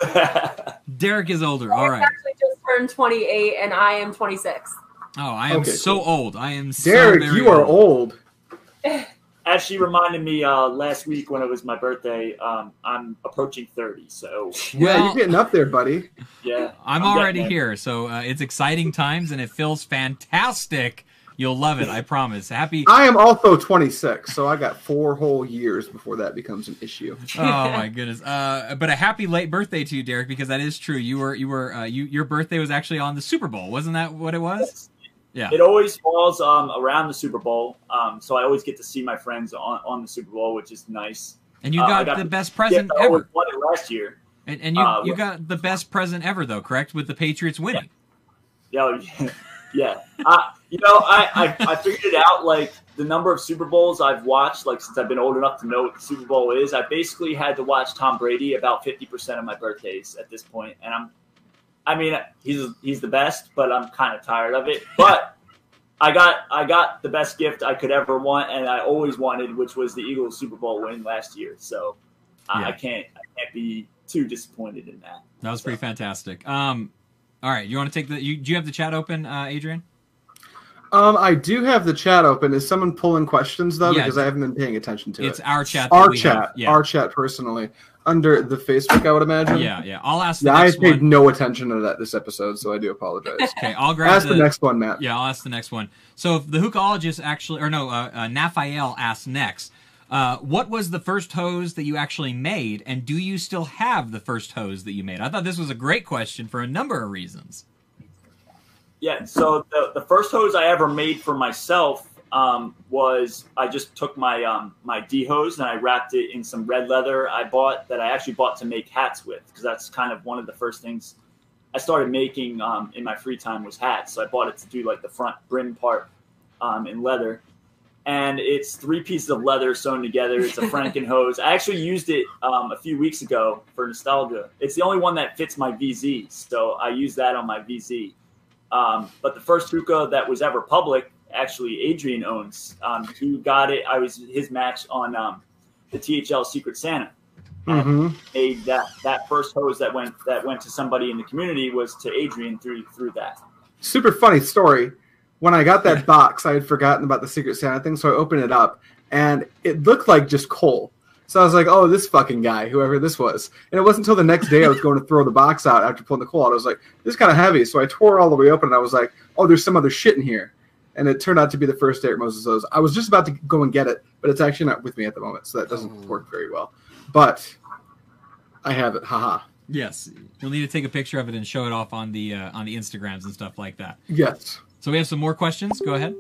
S1: Derek is older. All
S3: Derek's
S1: right.
S3: actually just turned 28, and I am 26.
S1: Oh, I am
S2: Okay,
S1: so
S2: cool.
S1: old. I am so
S2: Derek,
S1: very
S2: you are old.
S4: As she reminded me uh, last week when it was my birthday, um, I'm approaching 30. So
S2: Yeah,
S1: Well-
S2: you're getting up there, buddy.
S4: yeah,
S1: I'm,
S4: getting
S1: already here, so uh, it's exciting times, and it feels fantastic. You'll love it, I promise. Happy.
S2: I am also 26, so I got four whole years before that becomes an issue.
S1: Oh my goodness! Uh, but a happy late birthday to you, Derek, because that is true. You were you were uh, you your birthday was actually on the Super Bowl, wasn't that what it was? Yeah.
S4: It always falls um, around the Super Bowl, um, so I always get to see my friends on, on the Super Bowl, which is nice.
S1: And you
S4: Uh,
S1: got,
S4: got
S1: the best present ever.
S4: won it last year.
S1: And, and you
S4: uh,
S1: you got the best present ever, though, correct? With the Patriots winning.
S4: Yeah, yeah. Uh, you know, I, I I figured it out. Like the number of Super Bowls I've watched, like since I've been old enough to know what the Super Bowl is, I basically had to watch Tom Brady about fifty percent of my birthdays at this point, and I'm, I mean, he's he's the best, but I'm kind of tired of it. But I got I got the best gift I could ever want, and I always wanted, which was the Eagles Super Bowl win last year. So I,
S1: Yeah.
S4: I can't I can't be too disappointed in that.
S1: That was pretty fantastic. Um, all right, you want to take the? You, do you have the chat open, uh, Adrian?
S2: Um, I do have the chat open. Is someone pulling questions though?
S1: Yeah.
S2: Because I haven't been paying attention to
S1: It's
S2: it.
S1: It's our chat.
S2: Our
S1: we
S2: chat.
S1: Yeah.
S2: our chat personally under the Facebook. I would imagine.
S1: yeah, yeah. I'll ask the
S2: Yeah, I paid
S1: one.
S2: no attention to that this episode, so I do apologize.
S1: Okay, I'll grab
S2: Ask the next one, Matt.
S1: Yeah, I'll ask the next one. So if the hookologist actually, or no, uh, uh, Naphael asks next. Uh, what was the first hose that you actually made, and do you still have the first hose that you made? I thought this was a great question for a number of reasons.
S4: Yeah, so the, the first hose I ever made for myself um, was I just took my um, my D hose and I wrapped it in some red leather I bought that I actually bought to make hats with because that's kind of one of the first things I started making um, in my free time was hats. So I bought it to do like the front brim part um, in leather, and it's three pieces of leather sewn together. It's a Franken hose. I actually used it um, a few weeks ago for nostalgia. It's the only one that fits my VZ, so I use that on my VZ. Um, but the first hookah that was ever public, actually, Adrian owns. Um, he got it. I was his match on um, the THL Secret Santa.
S2: hmm
S4: Made that that first hose that went that went to somebody in the community was to Adrian through through that.
S2: Super funny story. When I got that box, I had forgotten about the Secret Santa thing, so I opened it up, and it looked like just coal. So I was like, "Oh, this fucking guy, whoever this was." And it wasn't until the next day I was going to throw the box out after pulling the coal out. I was like, "This is kind of heavy," so I tore all the way open, and I was like, "Oh, there's some other shit in here." And it turned out to be the first Derek Moses hose. I was just about to go and get it, but it's actually not with me at the moment, so that doesn't work very well. But I have it. Haha.
S1: Yes, you'll need to take a picture of it and show it off on the uh, on the Instagrams and stuff like that.
S2: Yes.
S1: So we have some more questions. Go ahead.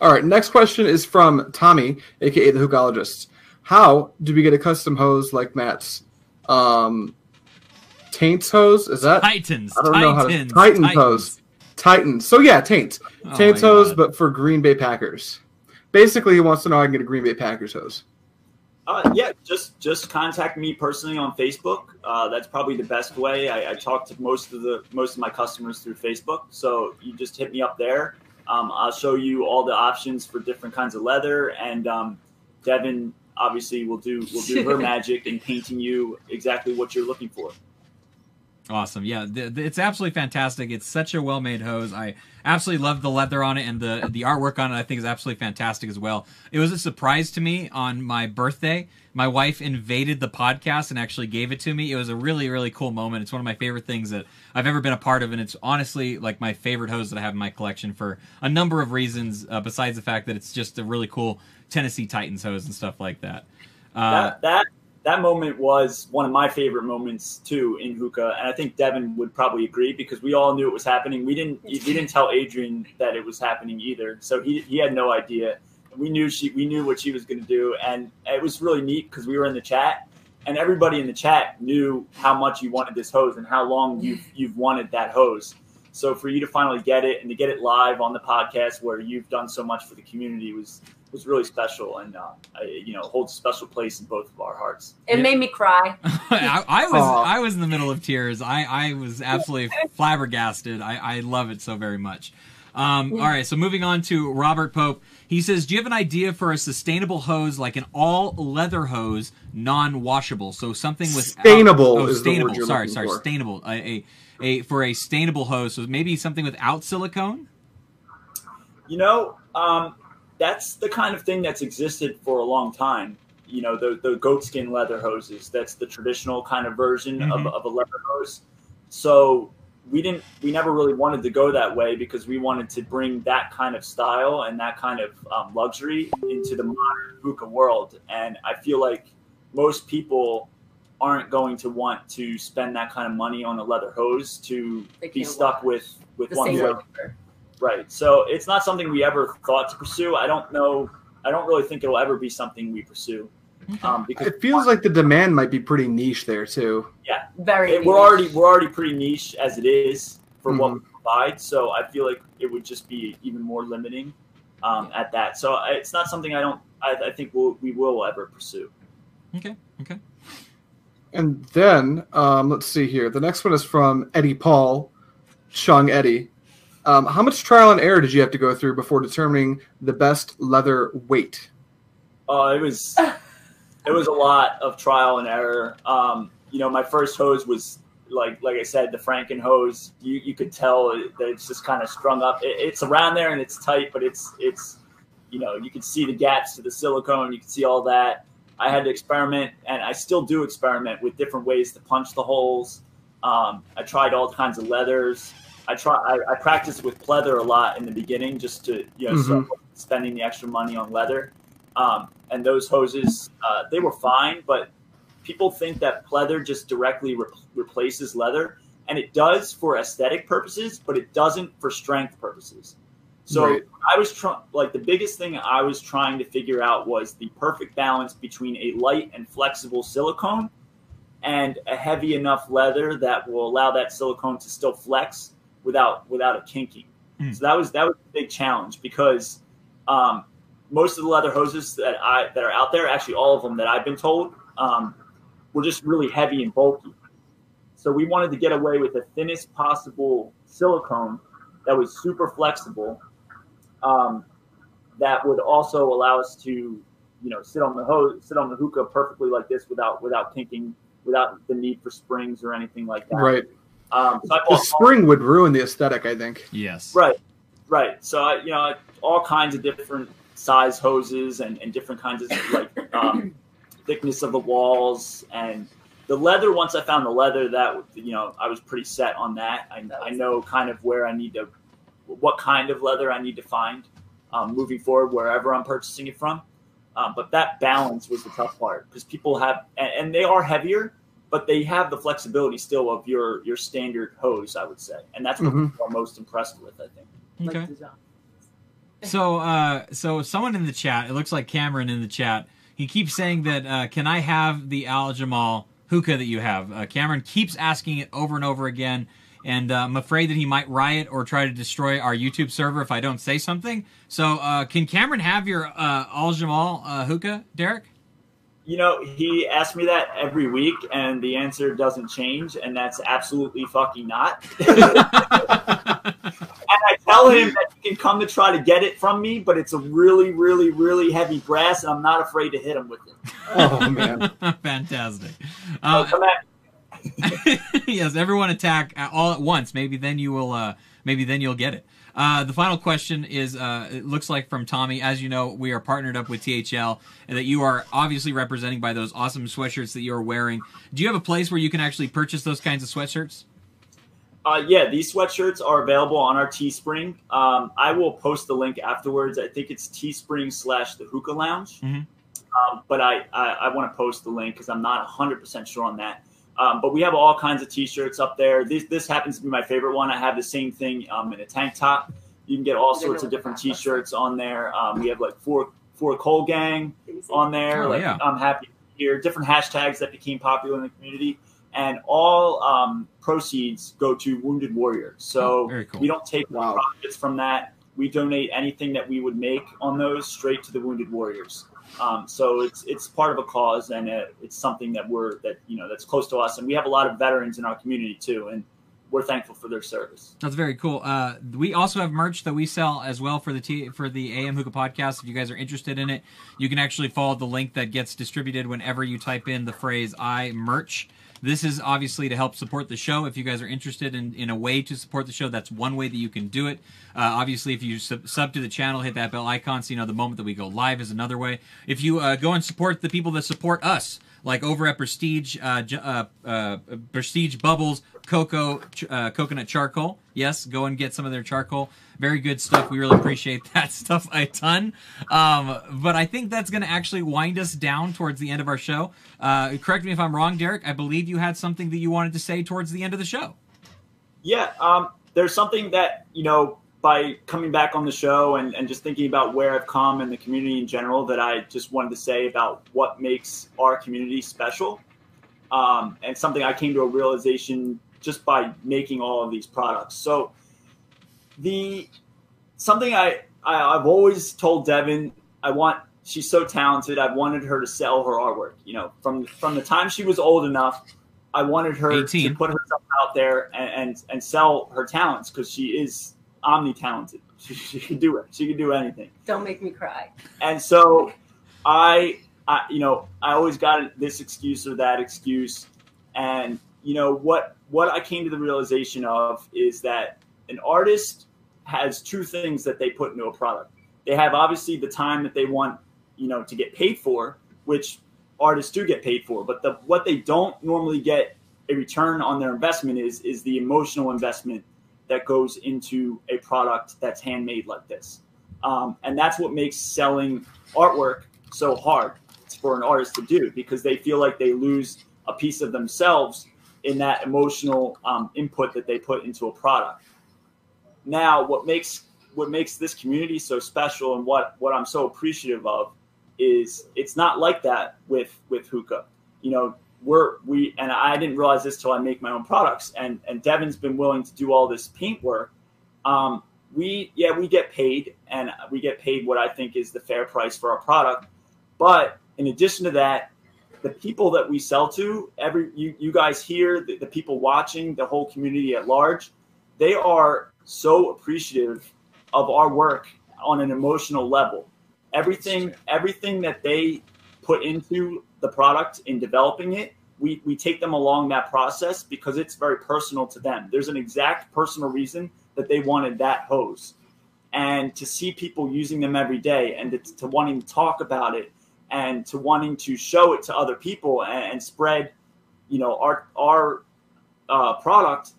S2: All right, next question is from Tommy, aka the Hookologist. How do we get a custom hose like Matt's? Um, Taints hose? Is that?
S1: Titans.
S2: I don't know how to.
S1: Titans.
S2: Titan
S1: Titans.
S2: hose. Titans. So yeah, Taints.
S1: Oh
S2: Taints hose,
S1: God.
S2: but for Green Bay Packers. Basically, he wants to know how I can get a Green Bay Packers hose.
S4: Uh, yeah, just just contact me personally on Facebook. Uh, that's probably the best way. I, I talk to most of the most of my customers through Facebook, so you just hit me up there. Um, I'll show you all the options for different kinds of leather, and um, Devyn obviously will do will do her magic in painting you exactly what you're looking for.
S1: Awesome. Yeah, th- th- it's absolutely fantastic. It's such a well-made hose. I absolutely love the leather on it and the the artwork on it. I think is absolutely fantastic as well. It was a surprise to me on my birthday. My wife invaded the podcast and actually gave it to me. It was a really really cool moment. It's one of my favorite things that I've ever been a part of, and it's honestly like my favorite hose that I have in my collection for a number of reasons. Uh, besides the fact that it's just a really cool Tennessee Titans hose and stuff like that. Uh,
S4: that that that moment was one of my favorite moments too in hookah, and I think Devyn would probably agree because we all knew it was happening. We didn't we didn't tell Adrian that it was happening either, so he he had no idea. We knew she we knew what she was going to do, and it was really neat because we were in the chat, and everybody in the chat knew how much you wanted this hose and how long you've you've wanted that hose. So for you to finally get it and to get it live on the podcast where you've done so much for the community was was really special and uh, I, you know holds a special place in both of our hearts.
S3: It
S1: Yeah.
S3: made me cry.
S1: I, I was
S2: Aw.
S1: I was in the middle of tears. I, I was absolutely flabbergasted. I, I love it so very much. Um, all right, so moving on to Robert Pope. He says, "Do you have an idea for a sustainable hose, like an all leather hose, non washable? So something with
S2: Sustainable
S1: Oh,
S2: is the word
S1: sustainable.
S2: you're
S1: sorry, sorry,
S2: for.
S1: sustainable. A, a a for a sustainable hose. So maybe something without silicone.
S4: You know, um, that's the kind of thing that's existed for a long time. You know, the the goatskin leather hoses. That's the traditional kind of version of,
S1: Mhm.
S4: of a leather hose. So we didn't, we never really wanted to go that way because we wanted to bring that kind of style and that kind of um, luxury into the modern hookah world. And I feel like most people aren't going to want to spend that kind of money on a leather hose to
S3: They
S4: be stuck
S3: wash.
S4: with with
S3: The
S4: one
S3: same leather.
S4: Right. So it's not something we ever thought to pursue. I don't know. I don't really think it'll ever be something we pursue um, because
S2: It feels like the demand might be pretty niche there too.
S3: Yeah, very.
S4: it- we're already we're already pretty niche as it is for what we provide. So I feel like it would just be even more limiting um, at that. So I- it's not something I don't. I, I think we'll, we will ever pursue.
S1: Okay, okay.
S2: And then um, let's see here. The next one is from Eddie Paul, Chung Eddie. Um, how much trial and error did you have to go through before determining the best leather weight?
S4: Uh, it was it was a lot of trial and error. Um, you know, my first hose was like like I said, the Franken hose. You you could tell that it's just kind of strung up. It, it's around there and it's tight, but it's it's you know you can see the gaps to the silicone. You can see all that. I had to experiment, and I still do experiment with different ways to punch the holes. Um, I tried all kinds of leathers. I try. I, I practiced with pleather a lot in the beginning, just to you know, so wasn't spending the extra money on leather. Um, and those hoses, uh, they were fine, but people think that pleather just directly re- replaces leather, and it does for aesthetic purposes, but it doesn't for strength purposes. So
S2: Right.
S4: I was trying, like the biggest thing I was trying to figure out was the perfect balance between a light and flexible silicone and a heavy enough leather that will allow that silicone to still flex without without it kinking.
S1: Mm.
S4: So that was that was a big challenge because um, most of the leather hoses that I that are out there, actually all of them that I've been told, um, were just really heavy and bulky. So we wanted to get away with the thinnest possible silicone that was super flexible, um, that would also allow us to you know sit on the hose, sit on the hookah perfectly like this without without kinking, without the need for springs or anything like that.
S2: Right.
S4: Um, so I
S2: The
S4: bought
S2: spring would ruin the aesthetic, I think.
S1: Yes.
S4: Right, right. So I, you know, all kinds of different size hoses and, and different kinds of like um, thickness of the walls and the leather. Once I found the leather, that you know, I was pretty set on that. I, I know kind of where I need to, what kind of leather I need to find um, moving forward wherever I'm purchasing it from. Um, but that balance was the tough part because people have, and, and they are heavier, but they have the flexibility still of your your standard hose, I would say, and that's what
S2: Mhm.
S4: people are most impressed with. I think.
S1: Okay. So, uh, so someone in the chat, it looks like Cameron in the chat. He keeps saying that, uh, can I have the Al Jamal hookah that you have? Uh, Cameron keeps asking it over and over again, and uh, I'm afraid that he might riot or try to destroy our YouTube server if I don't say something. So, uh, can Cameron have your uh, Al Jamal uh, hookah, Derek?
S4: You know, he asks me that every week, and the answer doesn't change, and that's absolutely fucking not. And I tell him that he can come to try to get it from me, but it's a really, really, really heavy brass, and I'm not afraid to hit him with it.
S2: Oh man.
S1: Fantastic.
S4: So
S1: Uh,
S4: come at
S1: yes, everyone attack uh, all at once. Maybe then you will. Uh, maybe then you'll get it. Uh, the final question is: uh, It looks like from Tommy. As you know, we are partnered up with THL, and that you are obviously representing by those awesome sweatshirts that you are wearing. Do you have a place where you can actually purchase those kinds of sweatshirts?
S4: Uh, yeah, these sweatshirts are available on our Teespring. Um, I will post the link afterwards. I think it's Teespring slash the Hookah Lounge.
S1: Mhm.
S4: Um, but I, I, I want to post the link because I'm not 100% sure on that. Um, but we have all kinds of T-shirts up there. This this happens to be my favorite one. I have the same thing um, in a tank top. You can get all sorts of different T-shirts on there. Um, we have like four four Coal Gang on there.
S1: Oh,
S4: like
S1: yeah.
S4: I'm happy to hear different hashtags that became popular in the community, and all um, proceeds go to Wounded Warrior. So
S1: Oh, cool.
S4: we don't take
S2: Wow.
S4: profits from that. We donate anything that we would make on those straight to the Wounded Warriors. Um, so it's it's part of a cause, and it, it's something that we're that you know that's close to us, and we have a lot of veterans in our community too, and we're thankful for their service.
S1: That's very cool. Uh, we also have merch that we sell as well for the T- for the AM Hookah podcast. If you guys are interested in it, you can actually follow the link that gets distributed whenever you type in the phrase "I merch." This is obviously to help support the show. If you guys are interested in, in a way to support the show, that's one way that you can do it. Uh, obviously, if you sub, sub to the channel, hit that bell icon so you know the moment that we go live is another way. If you uh, go and support the people that support us, like over at Prestige, uh, uh, uh, Prestige Bubbles, Cocoa, uh, Coconut Charcoal. Yes, go and get some of their charcoal. Very good stuff. We really appreciate that stuff a ton. Um, but I think that's going to actually wind us down towards the end of our show. Uh, correct me if I'm wrong, Derek. I believe you had something that you wanted to say towards the end of the show.
S4: Yeah, um, there's something that you know by coming back on the show and, and just thinking about where I've come and the community in general that I just wanted to say about what makes our community special. Um, and something I came to a realization just by making all of these products. So the something I, I I've always told Devyn I want she's so talented. I've wanted her to sell her artwork. You know, from from the time she was old enough, I wanted her
S1: 18.
S4: to put herself out there and and, and sell her talents because she is omni talented. She, she can do it. She can do anything.
S3: Don't make me cry.
S4: And so I, I, you know, I always got this excuse or that excuse, and you know what? What I came to the realization of is that an artist has two things that they put into a product. They have obviously the time that they want, you know, to get paid for, which artists do get paid for. But the what they don't normally get a return on their investment is is the emotional investment that goes into a product that's handmade like this. Um, and that's what makes selling artwork so hard for an artist to do because they feel like they lose a piece of themselves in that emotional um, input that they put into a product. Now, what makes what makes this community so special and what what I'm so appreciative of is it's not like that with with hookah. You know, we're we and I didn't realize this till I make my own products. And and Devyn's been willing to do all this paint work. Um, we yeah we get paid and we get paid what I think is the fair price for our product. But in addition to that, the people that we sell to, every you, you guys here, the, the people watching, the whole community at large, they are so appreciative of our work on an emotional level. everything everything that they put into the product in developing it we, we take them along that process because it's very personal to them. There's an exact personal reason that they wanted that hose. And to see people using them every day and to, to wanting to talk about it and to wanting to show it to other people and, and spread you know our our uh, product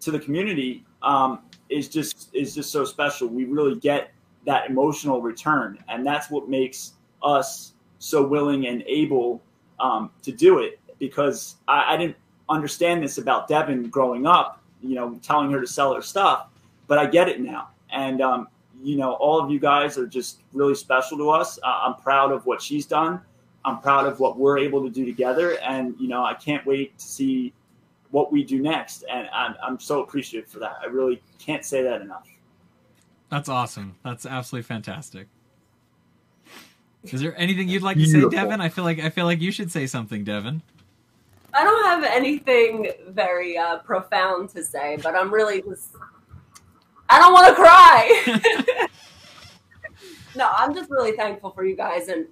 S4: to the community um, is just is just so special. We really get that emotional return and that's what makes us so willing and able um, to do it. Because I, I didn't understand this about Devyn growing up you know telling her to sell her stuff but I get it now. And um, you know all of you guys are just really special to us uh, i'm proud of what she's done i'm proud of what we're able to do together and you know i can't wait to see what we do next and i'm, I'm so appreciative for that i really can't say that enough
S1: That's awesome. That's absolutely fantastic. Is there anything you'd like to say, Devyn? I feel like I feel like you should say something, Devyn.
S3: I don't have anything very uh, profound to say, but I'm really just. I don't want to cry. no, I'm just really thankful for you guys, and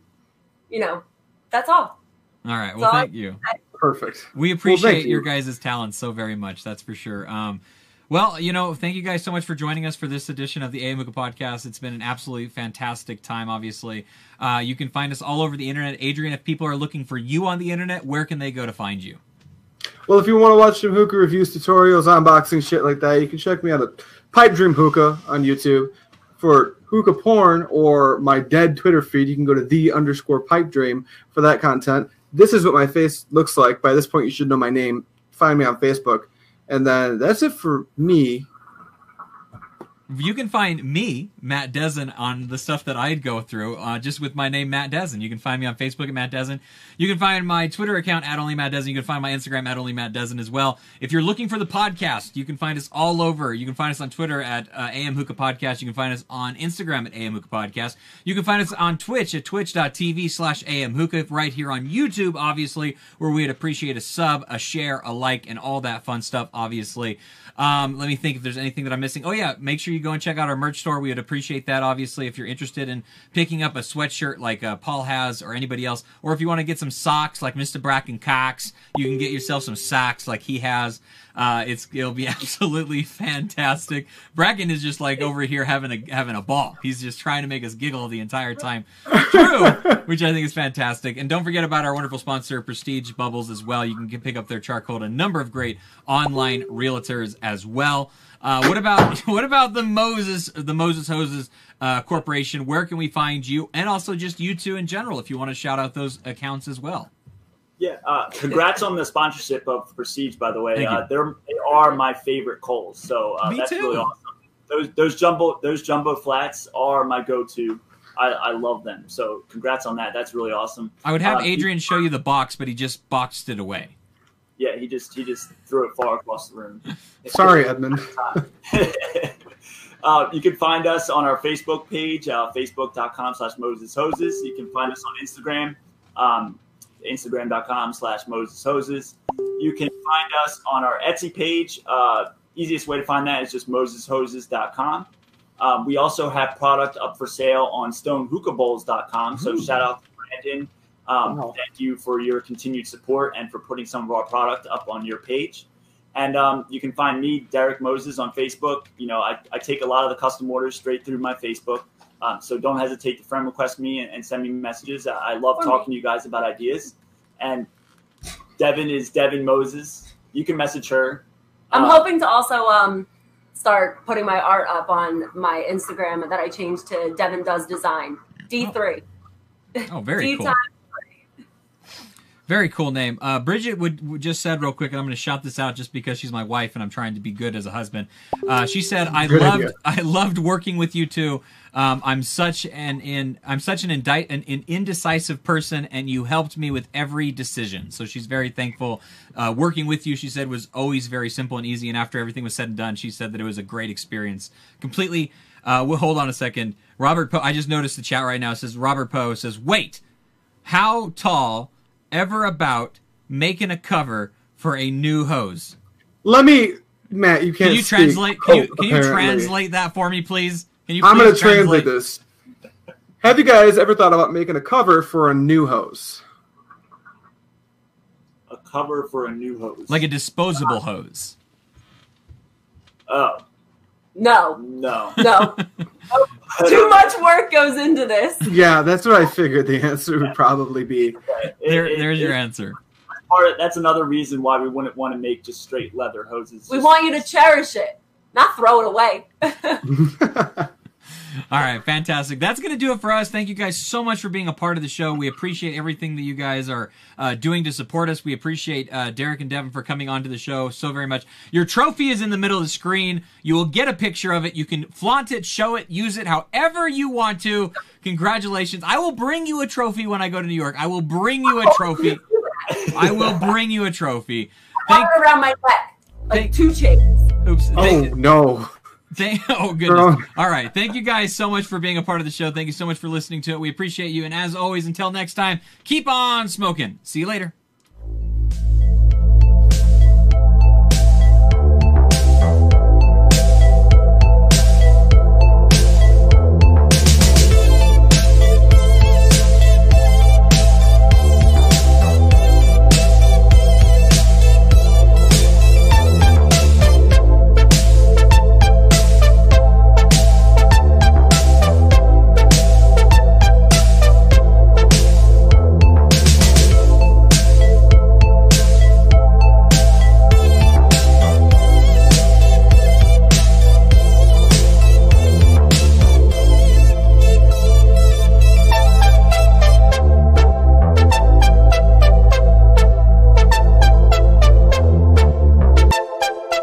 S3: you know, that's all.
S1: All right. Well,
S3: So I-
S1: thank you.
S2: Perfect.
S1: We
S2: Well,
S1: appreciate
S2: thank you.
S1: your guys' talents so very much. That's for sure. Um, well, you know, thank you guys so much for joining us for this edition of the AM Hookah podcast. It's been an absolutely fantastic time, obviously. Uh, you can find us all over the internet. Adrian, if people are looking for you on the internet, where can they go to find you?
S2: Well, if you want to watch some hookah reviews, tutorials, unboxing, shit like that, you can check me out at Pipe Dream Hookah on YouTube. For hookah porn or my dead Twitter feed, you can go to the underscore pipe dream for that content. This is what my face looks like. By this point, you should know my name. Find me on Facebook. And then that's it for me.
S1: You can find me, Matt Dezen, on the stuff that I'd go through, uh, just with my name, Matt Dezen. You can find me on Facebook at Matt Dezen. You can find my Twitter account at Only Matt Dezen. You can find my Instagram at Only Matt Dezen as well. If you're looking for the podcast, you can find us all over. You can find us on Twitter at uh, AM Hookah Podcast. You can find us on Instagram at AM Hookah Podcast. You can find us on Twitch at twitch.tv slash AM Hookah, right here on YouTube, obviously, where we'd appreciate a sub, a share, a like, and all that fun stuff, obviously. Um, let me think if there's anything that I'm missing. Oh yeah, make sure you go and check out our merch store. We would appreciate that, obviously, if you're interested in picking up a sweatshirt like uh, Paul has or anybody else, or if you want to get some socks like Mr. Bracken Cox, you can get yourself some socks like he has. Uh, it's it'll be absolutely fantastic. Bracken is just like over here having a having a ball. He's just trying to make us giggle the entire time through, which I think is fantastic. And don't forget about our wonderful sponsor, Prestige Bubbles, as well. You can pick up their charcoal a number of great online realtors as well. Uh, what about what about the Moses the Moses Hoses uh, Corporation? Where can we find you? And also just you two in general, if you want to shout out those accounts as well.
S4: Yeah, uh, congrats on the sponsorship of Prestige. By the way,
S1: Thank you.
S4: uh, they're they are my favorite coals, so uh,
S1: Me
S4: that's
S1: too.
S4: really awesome. Those those jumbo those jumbo flats are my go-to. I, I love them. So congrats on that. That's really awesome.
S1: I would have
S4: Uh,
S1: Adrian show you the box, but he just boxed it away.
S4: Yeah, he just he just threw it far across the room.
S2: Sorry, Edmund.
S4: uh, you can find us on our Facebook page, uh, facebook.com slash Moses Hoses. You can find us on Instagram, um, instagram.com slash Moses Hoses. You can find us on our Etsy page. Uh, easiest way to find that is just moseshoses.com. Um, we also have product up for sale on stonehookahbowls.com. So shout out to Brandon. Um,
S2: Wow.
S4: Thank you for your continued support and for putting some of our product up on your page. And um, you can find me, Derek Moses, on Facebook. You know, I, I take a lot of the custom orders straight through my Facebook. Um, so don't hesitate to friend request me and, and send me messages. I, I love
S3: Or me.
S4: talking to you guys about ideas. And Devyn is Devyn Moses. You can message her.
S3: I'm
S4: Uh,
S3: hoping to also um, start putting my art up on my Instagram that I changed to Devyn Does Design D3.
S1: Oh, very
S3: D
S1: cool. Very cool name. Uh, Bridget would, would just said real quick, and I'm going to shout this out just because she's my wife and I'm trying to be good as a husband. Uh, she said, "I
S2: Good
S1: loved
S2: idea.
S1: I loved working with you too. Um, I'm such an in I'm such an indict an, an indecisive person, and you helped me with every decision. So she's very thankful. Uh, working with you, she said, was always very simple and easy. And after everything was said and done, she said that it was a great experience. Completely. Uh, well, hold on a second. Robert Poe. I just noticed the chat right now. Says Robert Poe says, "Wait, how tall ever about making a cover for a new hose?"
S2: Let me, Matt. You can't.
S1: Can you
S2: speak.
S1: translate? Can you
S2: Oh,
S1: can you translate that for me, please? Can you?
S2: I'm going to translate this. Have you guys ever thought about making a cover for a new hose?
S4: A cover for a new hose.
S1: Like a disposable hose.
S4: oh
S3: No,
S4: no.
S3: no. Too much work goes into this.
S2: Yeah, that's what I figured the answer would probably be.
S4: It-
S1: There,
S4: it-
S1: there's your
S4: it-
S1: answer.
S4: part- that's another reason why we wouldn't want to make just straight leather hoses.
S3: We want you to cherish it, not throw it away.
S1: All right, fantastic. That's going to do it for us. Thank you guys so much for being a part of the show. We appreciate everything that you guys are uh, doing to support us. We appreciate uh, Derek and Devyn for coming onto the show so very much. Your trophy is in the middle of the screen. You will get a picture of it. You can flaunt it, show it, use it however you want to. Congratulations. I will bring you a trophy when I go to New York. I will bring you a trophy. I will bring you a trophy. Thank,
S3: Wrap around my neck like two chains.
S1: oops.
S2: oh no.
S1: Thank, oh goodness! All right, thank you guys so much for being a part of the show. Thank you so much for listening to it. We appreciate you, and as always, until next time, keep on smoking. See you later.